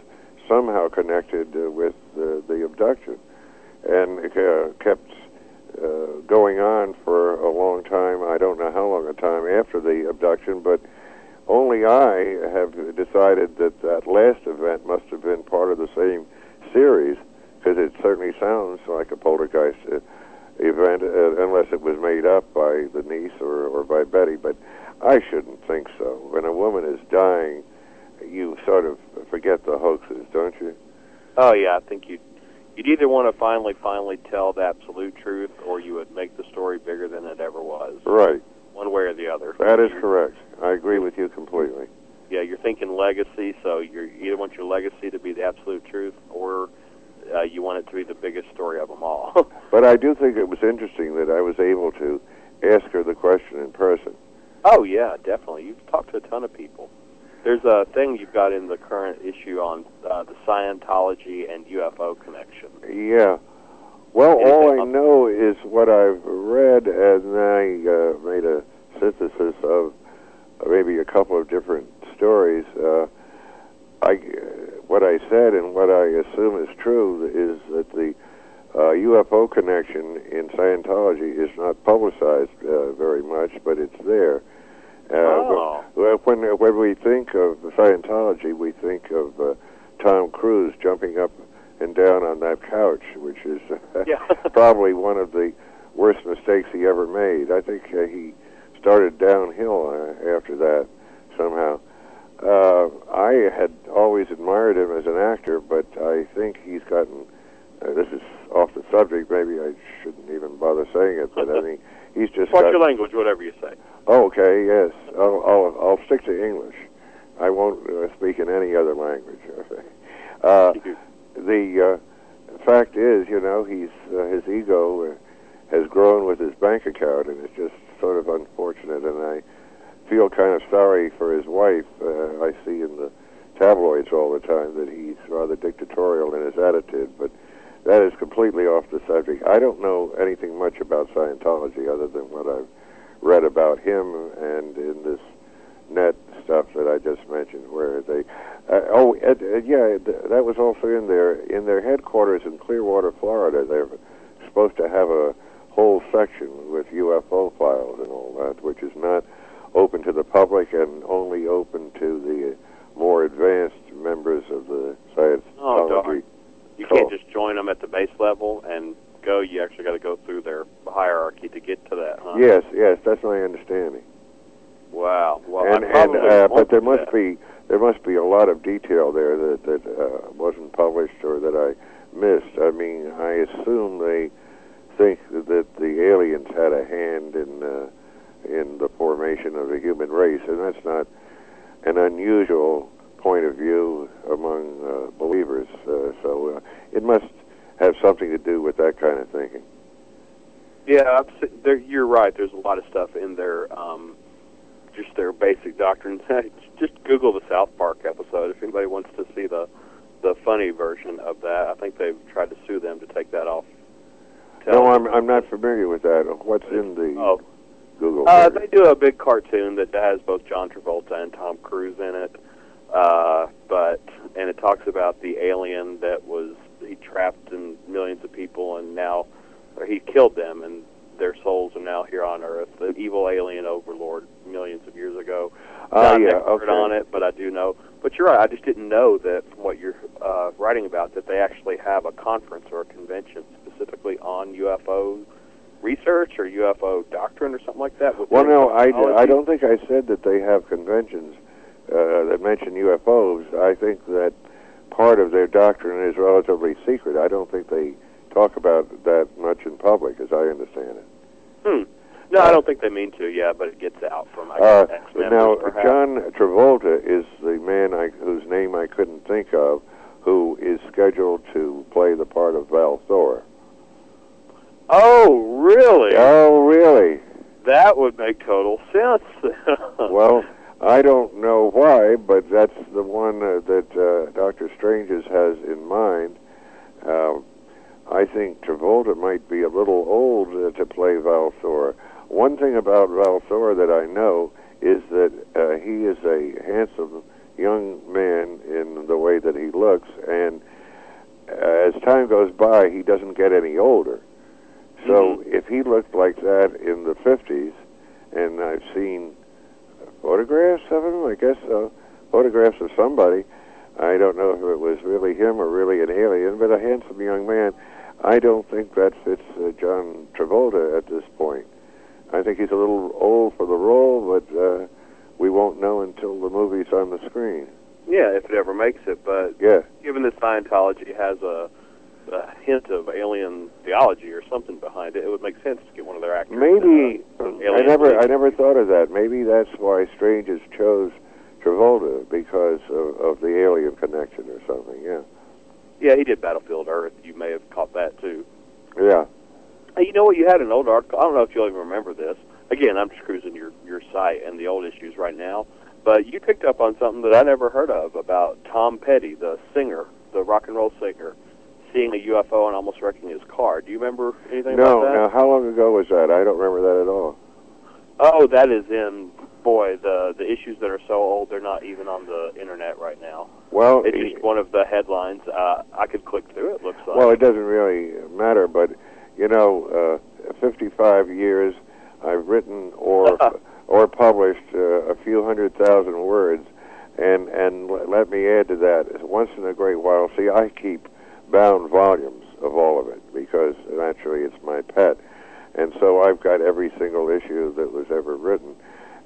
somehow connected uh, with uh, the abduction, and it uh, kept uh, going on for a long time. I don't know how long a time after the abduction, but only I have decided that that last event must have been part of the same series because it certainly sounds like a poltergeist uh, event, uh, unless it was made up by the niece or, or by Betty. But I shouldn't think so. When a woman is dying, you sort of forget the hoaxes, don't you? Oh yeah, I think you'd you'd either want to finally finally tell the absolute truth, or you would make the story bigger than it ever was. Right. One way or the other. That is correct. I agree with you completely. Yeah, you're thinking legacy, so you either want your legacy to be the absolute truth, or uh, you want it to be the biggest story of them all. But I do think it was interesting that I was able to ask her the question in person. oh yeah, definitely. You've talked to a ton of people. There's a thing you've got in the current issue on uh, the Scientology and UFO connection. Yeah. Well, Anything all I up- know is what I've read, and I uh, made a synthesis of maybe a couple of different stories. Uh, I, uh, what I said and what I assume is true is that the uh, UFO connection in Scientology is not publicized uh, very much, but it's there. Uh, Oh. well, when when we think of Scientology, we think of uh, Tom Cruise jumping up and down on that couch, which is Yeah. probably one of the worst mistakes he ever made. I think uh, he started downhill uh, after that somehow. Uh, I had always admired him as an actor, but I think he's gotten. Uh, this is off the subject. Maybe I shouldn't even bother saying it, but I mean, he's just. Watch your language, whatever you say. Oh, okay, yes. I'll, I'll, I'll stick to English. I won't uh, speak in any other language. uh, the uh, fact is, you know, he's uh, his ego uh, has grown with his bank account, and it's just sort of unfortunate. And I feel kind of sorry for his wife. Uh, I see in the tabloids all the time that he's rather dictatorial in his attitude, but that is completely off the subject. I don't know anything much about Scientology other than what I've read about him and in this net stuff that I just mentioned, where they, uh, oh, and, uh, yeah, th- that was also in their in their headquarters in Clearwater, Florida. They're supposed to have a whole section with UFO files and all that, which is not open to the public and only open to the more advanced members of the Oh, Scientology. darn. You can't just join them at the base level and go. You actually got to go through their hierarchy to get to that. Huh? Yes, yes, that's my understanding. Wow. Well, and, and uh, but there must that. be there must be a lot of detail there that that uh, wasn't published or that I missed. I mean, I assume they think that the aliens had a hand in uh, in the formation of the human race, and that's not an unusual point of view among uh, believers. Uh, so uh, it must have something to do with that kind of thinking. Yeah, there, you're right. There's a lot of stuff in their um, just their basic doctrines. just Google the South Park episode if anybody wants to see the the funny version of that. I think they've tried to sue them to take that off. No, I'm I'm not familiar with that. What's in the Oh, Google? uh, they do a big cartoon that has both John Travolta and Tom Cruise in it. Uh, but and it talks about the alien that was he trapped in millions of people and now or he killed them and their souls are now here on Earth. The evil alien overlord millions of years ago. Ah, Not an yeah, okay. on it, but I do know. But you're right. I just didn't know that from what you're uh, writing about that they actually have a conference or a convention specifically on UFO research or UFO doctrine or something like that. Well, no, I. I don't think I said that they have conventions uh, that mention UFOs. I think that part of their doctrine is relatively secret. I don't think they talk about that much in public, as I understand it. Hmm. No, I don't think they mean to. Yeah, but it gets out from I Uh, guess, ex-members, now, perhaps. John Travolta is the man I, whose name I couldn't think of, who is scheduled to play the part of Val Thor. Oh, really? Oh, really? That would make total sense. Well, I don't know why, but that's the one uh, that uh, Doctor Stranges has in mind. Uh, I think Travolta might be a little old uh, to play Val Thor. One thing about Val Thor that I know is that uh, he is a handsome young man in the way that he looks, and uh, as time goes by, he doesn't get any older. So Mhm. if he looked like that in the 50s, and I've seen photographs of him, I guess so, photographs of somebody. I don't know if it was really him or really an alien, but a handsome young man. I don't think that fits uh, John Travolta at this point. I think he's a little old for the role, but uh, we won't know until the movie's on the screen. Yeah, if it ever makes it. But Yeah. given that Scientology has a, a hint of alien theology or something behind it, it would make sense to get one of their actors. Maybe uh, I never I never thought of that. Maybe that's why Stranges chose Travolta because of, of the alien connection or something. Yeah, Yeah, he did Battlefield Earth. You may have caught that too. yeah. You know what? You had an old article. I don't know if you'll even remember this. Again, I'm just cruising your your site and the old issues right now. But you picked up on something that I never heard of about Tom Petty, the singer, the rock and roll singer, seeing a UFO and almost wrecking his car. Do you remember anything No, about that? No. Now how long ago was that? I don't remember that at all. Oh, that is in boy the the issues that are so old they're not even on the internet right now. Well, It's just one of the headlines. Uh, I could click through it. Looks like. well, it doesn't really matter. But you know, uh, 55 years, I've written or or published uh, a few hundred thousand words, and and let me add to that. Once in a great while, see, I keep bound volumes of all of it because naturally it's my pet, and so I've got every single issue that was ever written.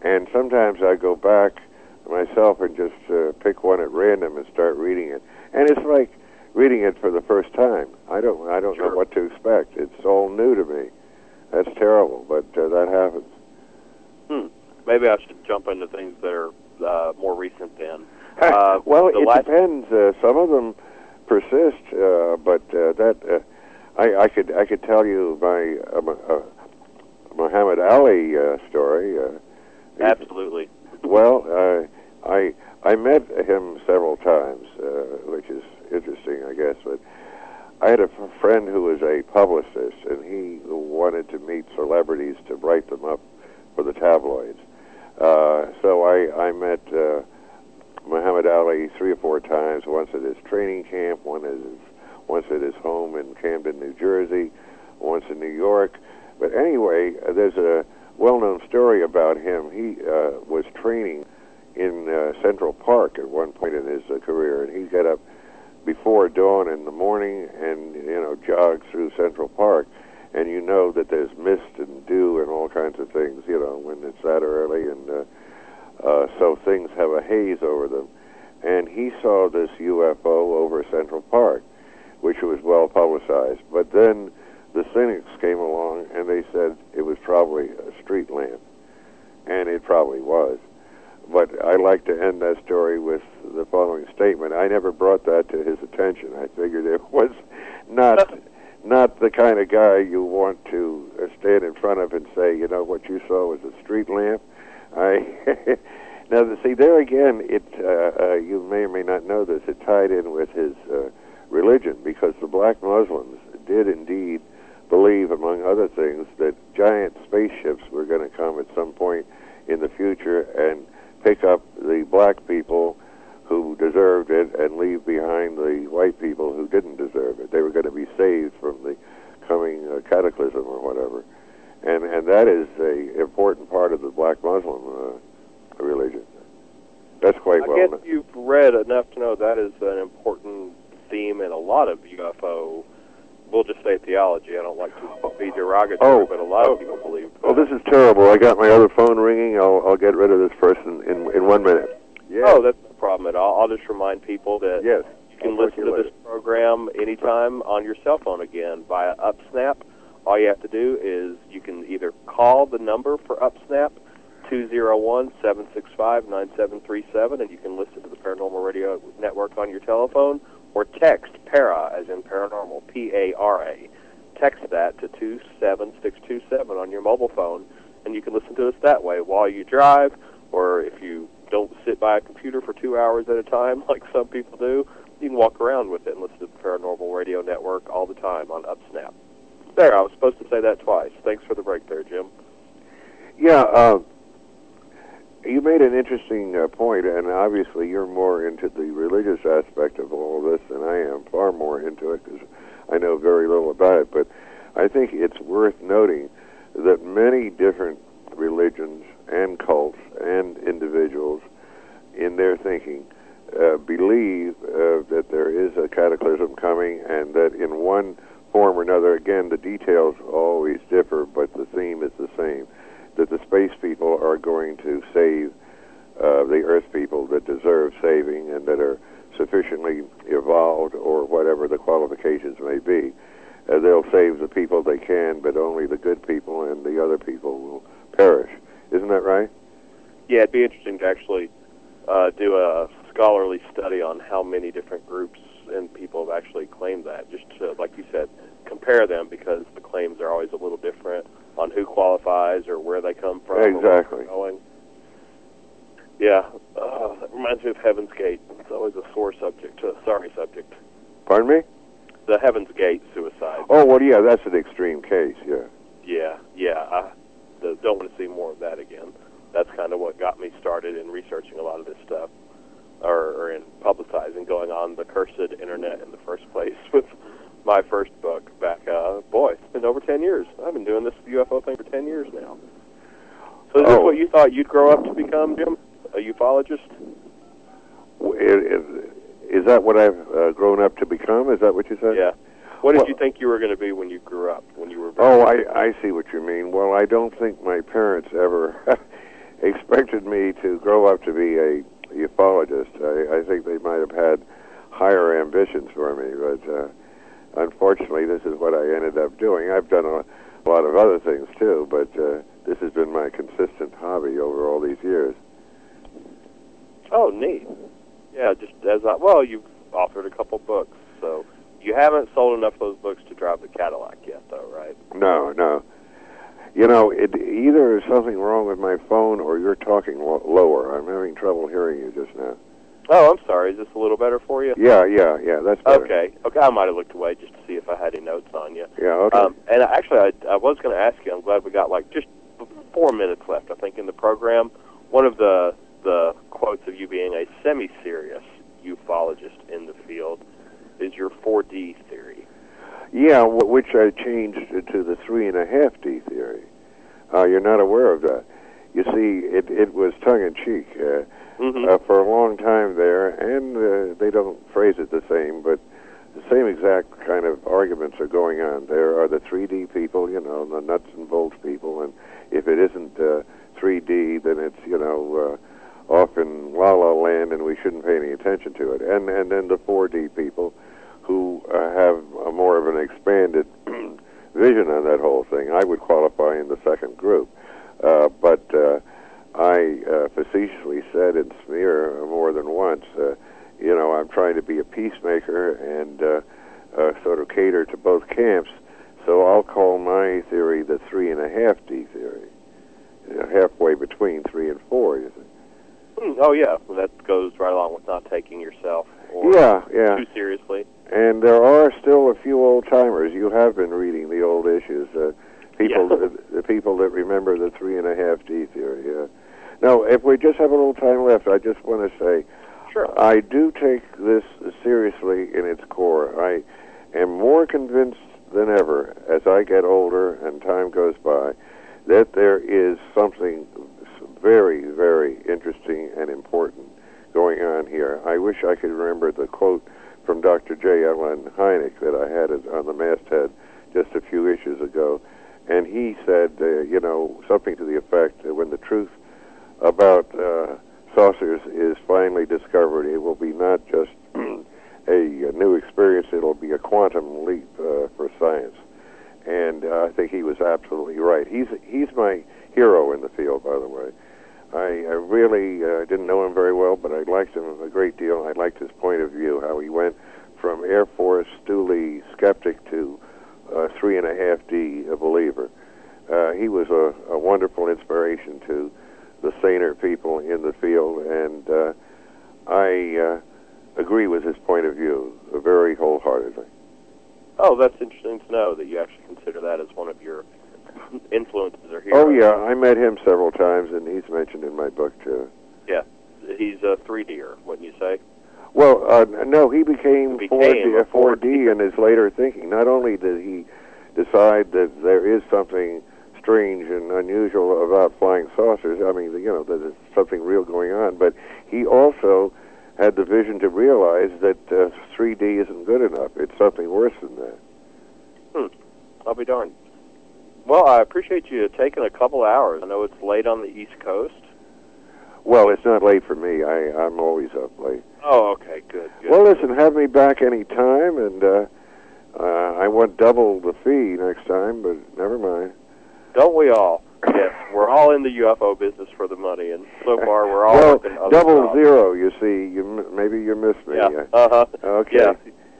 And sometimes I go back myself and just uh, pick one at random and start reading it, and it's like reading it for the first time. I don't I don't know what to expect. It's all new to me. That's terrible, but uh, that happens. Hmm. Maybe I should jump into things that are uh, more recent then. Uh, well, the it last- depends. Uh, some of them persist, uh, but uh, that uh, I, I could I could tell you my uh, uh, Muhammad Ali uh, story. Uh, Absolutely. well, uh, I I met him several times, uh, which is interesting, I guess. But I had a f- friend who was a publicist, and he wanted to meet celebrities to write them up for the tabloids. Uh, so I I met uh, Muhammad Ali three or four times. Once at his training camp, one at his, once at his home in Camden, New Jersey, once in New York. But anyway, uh, there's a well-known story about him. He uh, was training in uh, Central Park at one point in his uh, career, and he'd get up before dawn in the morning and you know jog through Central Park. And you know that there's mist and dew and all kinds of things, you know, when it's that early, and uh, uh, so things have a haze over them. And he saw this UFO over Central Park, which was well publicized. But then the cynics came along and they said it was probably a street lamp, and it probably was. But I like to end that story with the following statement. I never brought that to his attention. I figured it was not not the kind of guy you want to stand in front of and say, you know, what you saw was a street lamp. I now see there again. It uh, uh, you may or may not know this. It tied in with his uh, religion because the black Muslims did indeed believe, among other things, that giant spaceships were going to come at some point in the future and pick up the black people who deserved it and leave behind the white people who didn't deserve it. They were going to be saved from the coming uh, cataclysm or whatever, and and that is a important part of the black Muslim uh, religion. That's quite I well guess known. you've read enough to know that is an important theme in a lot of UFO. We'll just say theology. I don't like to be derogatory, Oh. but a lot Oh. of people believe. Oh, this is terrible. I got my other phone ringing. I'll I'll get rid of this person in in one minute. Yeah. Oh, that's no problem at all. I'll just remind people that yes. you can I'll listen to later. this program anytime on your cell phone again via UpSnap. All you have to do is you can either call the number for UpSnap, 201-765-9737, and you can listen to the Paranormal Radio Network on your telephone, or text PARA, as in paranormal, P-A-R-A. Text that to 27627 on your mobile phone, and you can listen to us that way while you drive, or if you don't sit by a computer for two hours at a time like some people do, you can walk around with it and listen to the Paranormal Radio Network all the time on UpSnap. There, I was supposed to say that twice. Thanks for the break there, Jim. Yeah, uh, you made an interesting uh, point, and obviously you're more into the religious aspect of all of this than I am. Far more into it because I know very little about it. But I think it's worth noting that many different religions and cults and individuals, in their thinking, uh, believe uh, that there is a cataclysm coming, and that in one form or another, again, the details always differ, but the theme is the same that the space people are going to save uh, the Earth people that deserve saving and that are sufficiently evolved or whatever the qualifications may be. Uh, they'll save the people they can, but only the good people and the other people will perish. Isn't that right? Yeah, it'd be interesting to actually uh, do a scholarly study on how many different groups and people have actually claimed that. Just to, like you said, compare them because the claims are always a little different on who qualifies or where they come from. Exactly. going. Yeah, uh, that reminds me of Heaven's Gate. It's always a sore subject, a sorry subject. Pardon me? The Heaven's Gate suicide. Oh, well, yeah, that's an extreme case, yeah. Yeah, yeah. I don't want to see more of that again. That's kind of what got me started in researching a lot of this stuff, or, or in publicizing, going on the cursed internet in the first place with my first book back. Uh, boy, it's been over ten years. I've been doing this UFO thing for ten years now. So is Oh. this what you thought you'd grow up to become, Jim? A ufologist? W- i- i- Is that what I've uh, grown up to become? Is that what you said? Yeah. What did Well- you think you were going to be when you grew up? When you were Oh, I, I see what you mean. Well, I don't think my parents ever expected me to grow up to be a ufologist. I, I think they might have had higher ambitions for me, but uh, unfortunately, this is what I ended up doing. I've done a, a lot of other things too, but uh, this has been my consistent hobby over all these years. Oh, neat. Yeah, just as I well, you've authored a couple books, so you haven't sold enough of those books to drive the Cadillac yet, though, right? No, no. You know, it, either there's something wrong with my phone or you're talking lo- lower. I'm having trouble hearing you just now. Oh, I'm sorry. Is this a little better for you? Yeah, yeah, yeah. That's better. Okay. Okay. I might have looked away just to see if I had any notes on you. Yeah, okay. Um, and actually, I, I was going to ask you. I'm glad we got like just four minutes left. I think in the program. One of the the quotes of you being a semi-serious ufologist in the field is your 4D theory. Yeah, w- which I changed to the three and a half D theory. Uh, you're not aware of that. You see, it it was tongue in cheek uh, Mm-hmm. uh, for a long time there, and uh, they don't phrase it the same, but the same exact kind of arguments are going on. There are the 3D people, you know, the nuts and bolts people, and if it isn't uh, 3D, then it's you know uh, off in La La Land, and we shouldn't pay any attention to it. And and then the 4D people, who uh, have a more of an expanded vision on that whole thing. I would qualify in the second group, uh, but. Uh, I uh, facetiously said in smear more than once, uh, you know, I'm trying to be a peacemaker and uh, uh, sort of cater to both camps. So I'll call my theory the three and a half D theory, you know, halfway between three and four. You see? Hmm, Oh yeah, well, that goes right along with not taking yourself or Yeah, yeah. too seriously. And there are still a few old timers. You have been reading the old issues. Uh, people, Yeah. the, the people that remember the three and a half D theory. Yeah. Now, if we just have a little time left, I just want to say Sure. I do take this seriously in its core. I am more convinced than ever as I get older and time goes by that there is something very, very interesting and important going on here. I wish I could remember the quote from Dr. J. Allen Hynek that I had on the masthead just a few issues ago. And he said, uh, you know, something to the effect that when the truth about uh, saucers is finally discovered, it will be not just a, a new experience, it'll be a quantum leap uh, for science. And uh, I think he was absolutely right. He's he's my hero in the field, by the way. I, I really uh, didn't know him very well, but I liked him a great deal. I liked his point of view, how he went from Air Force stoolie skeptic to uh, three and a half D a believer. Uh, he was a, a wonderful inspiration to the saner people in the field, and uh, I uh, agree with his point of view very wholeheartedly. Oh, that's interesting to know that you actually consider that as one of your influences are here. Oh yeah, I met him several times, and he's mentioned in my book too. Yeah, he's a 3D'er, wouldn't you say? Well, uh, no, he became, He 4D, became a 4D in his later thinking. Not only did he decide that there is something strange and unusual about flying saucers, I mean, you know, that there's something real going on, but he also had the vision to realize that uh, 3D isn't good enough. It's something worse than that. Hmm. I'll be darned. Well, I appreciate you taking a couple hours. I know it's late on the East Coast. Well, it's not late for me. I, I'm always up late. Oh, okay, good. good. Well, listen, have me back any time, and uh, uh, I want double the fee next time, but never mind. Don't we all? Yes, we're all in the UFO business for the money, and so far we're all well, double jobs. zero. You see, you maybe you missed me. Yeah. Uh huh. Okay. Yeah.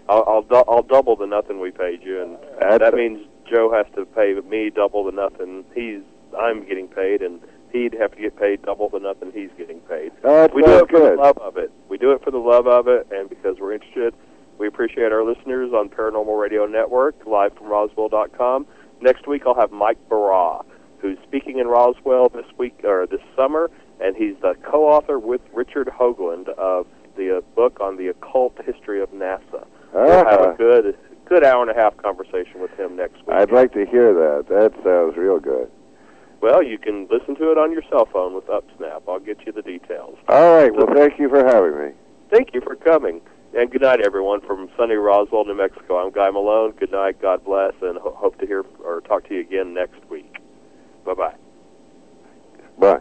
I'll I'll, I'll double the nothing we paid you, and That's that means Joe has to pay me double the nothing he's I'm getting paid, and he'd have to get paid double the nothing he's getting paid. That We do it for good. the love of it. We do it for the love of it, and because we're interested. We appreciate our listeners on Paranormal Radio Network, live from Roswell.com. Next week, I'll have Mike Bara, who's speaking in Roswell this week or this summer, and he's the co-author with Richard Hoagland of the uh, book on the occult history of NASA. We'll have Uh-huh. a good, good hour and a half conversation with him next week. I'd like to hear that. That sounds real good. Well, you can listen to it on your cell phone with UpSnap. I'll get you the details. All right. Well, thank you for having me. Thank you for coming. And good night, everyone, from sunny Roswell, New Mexico. I'm Guy Malone. Good night. God bless, and ho- hope to hear or talk to you again next week. Bye bye bye.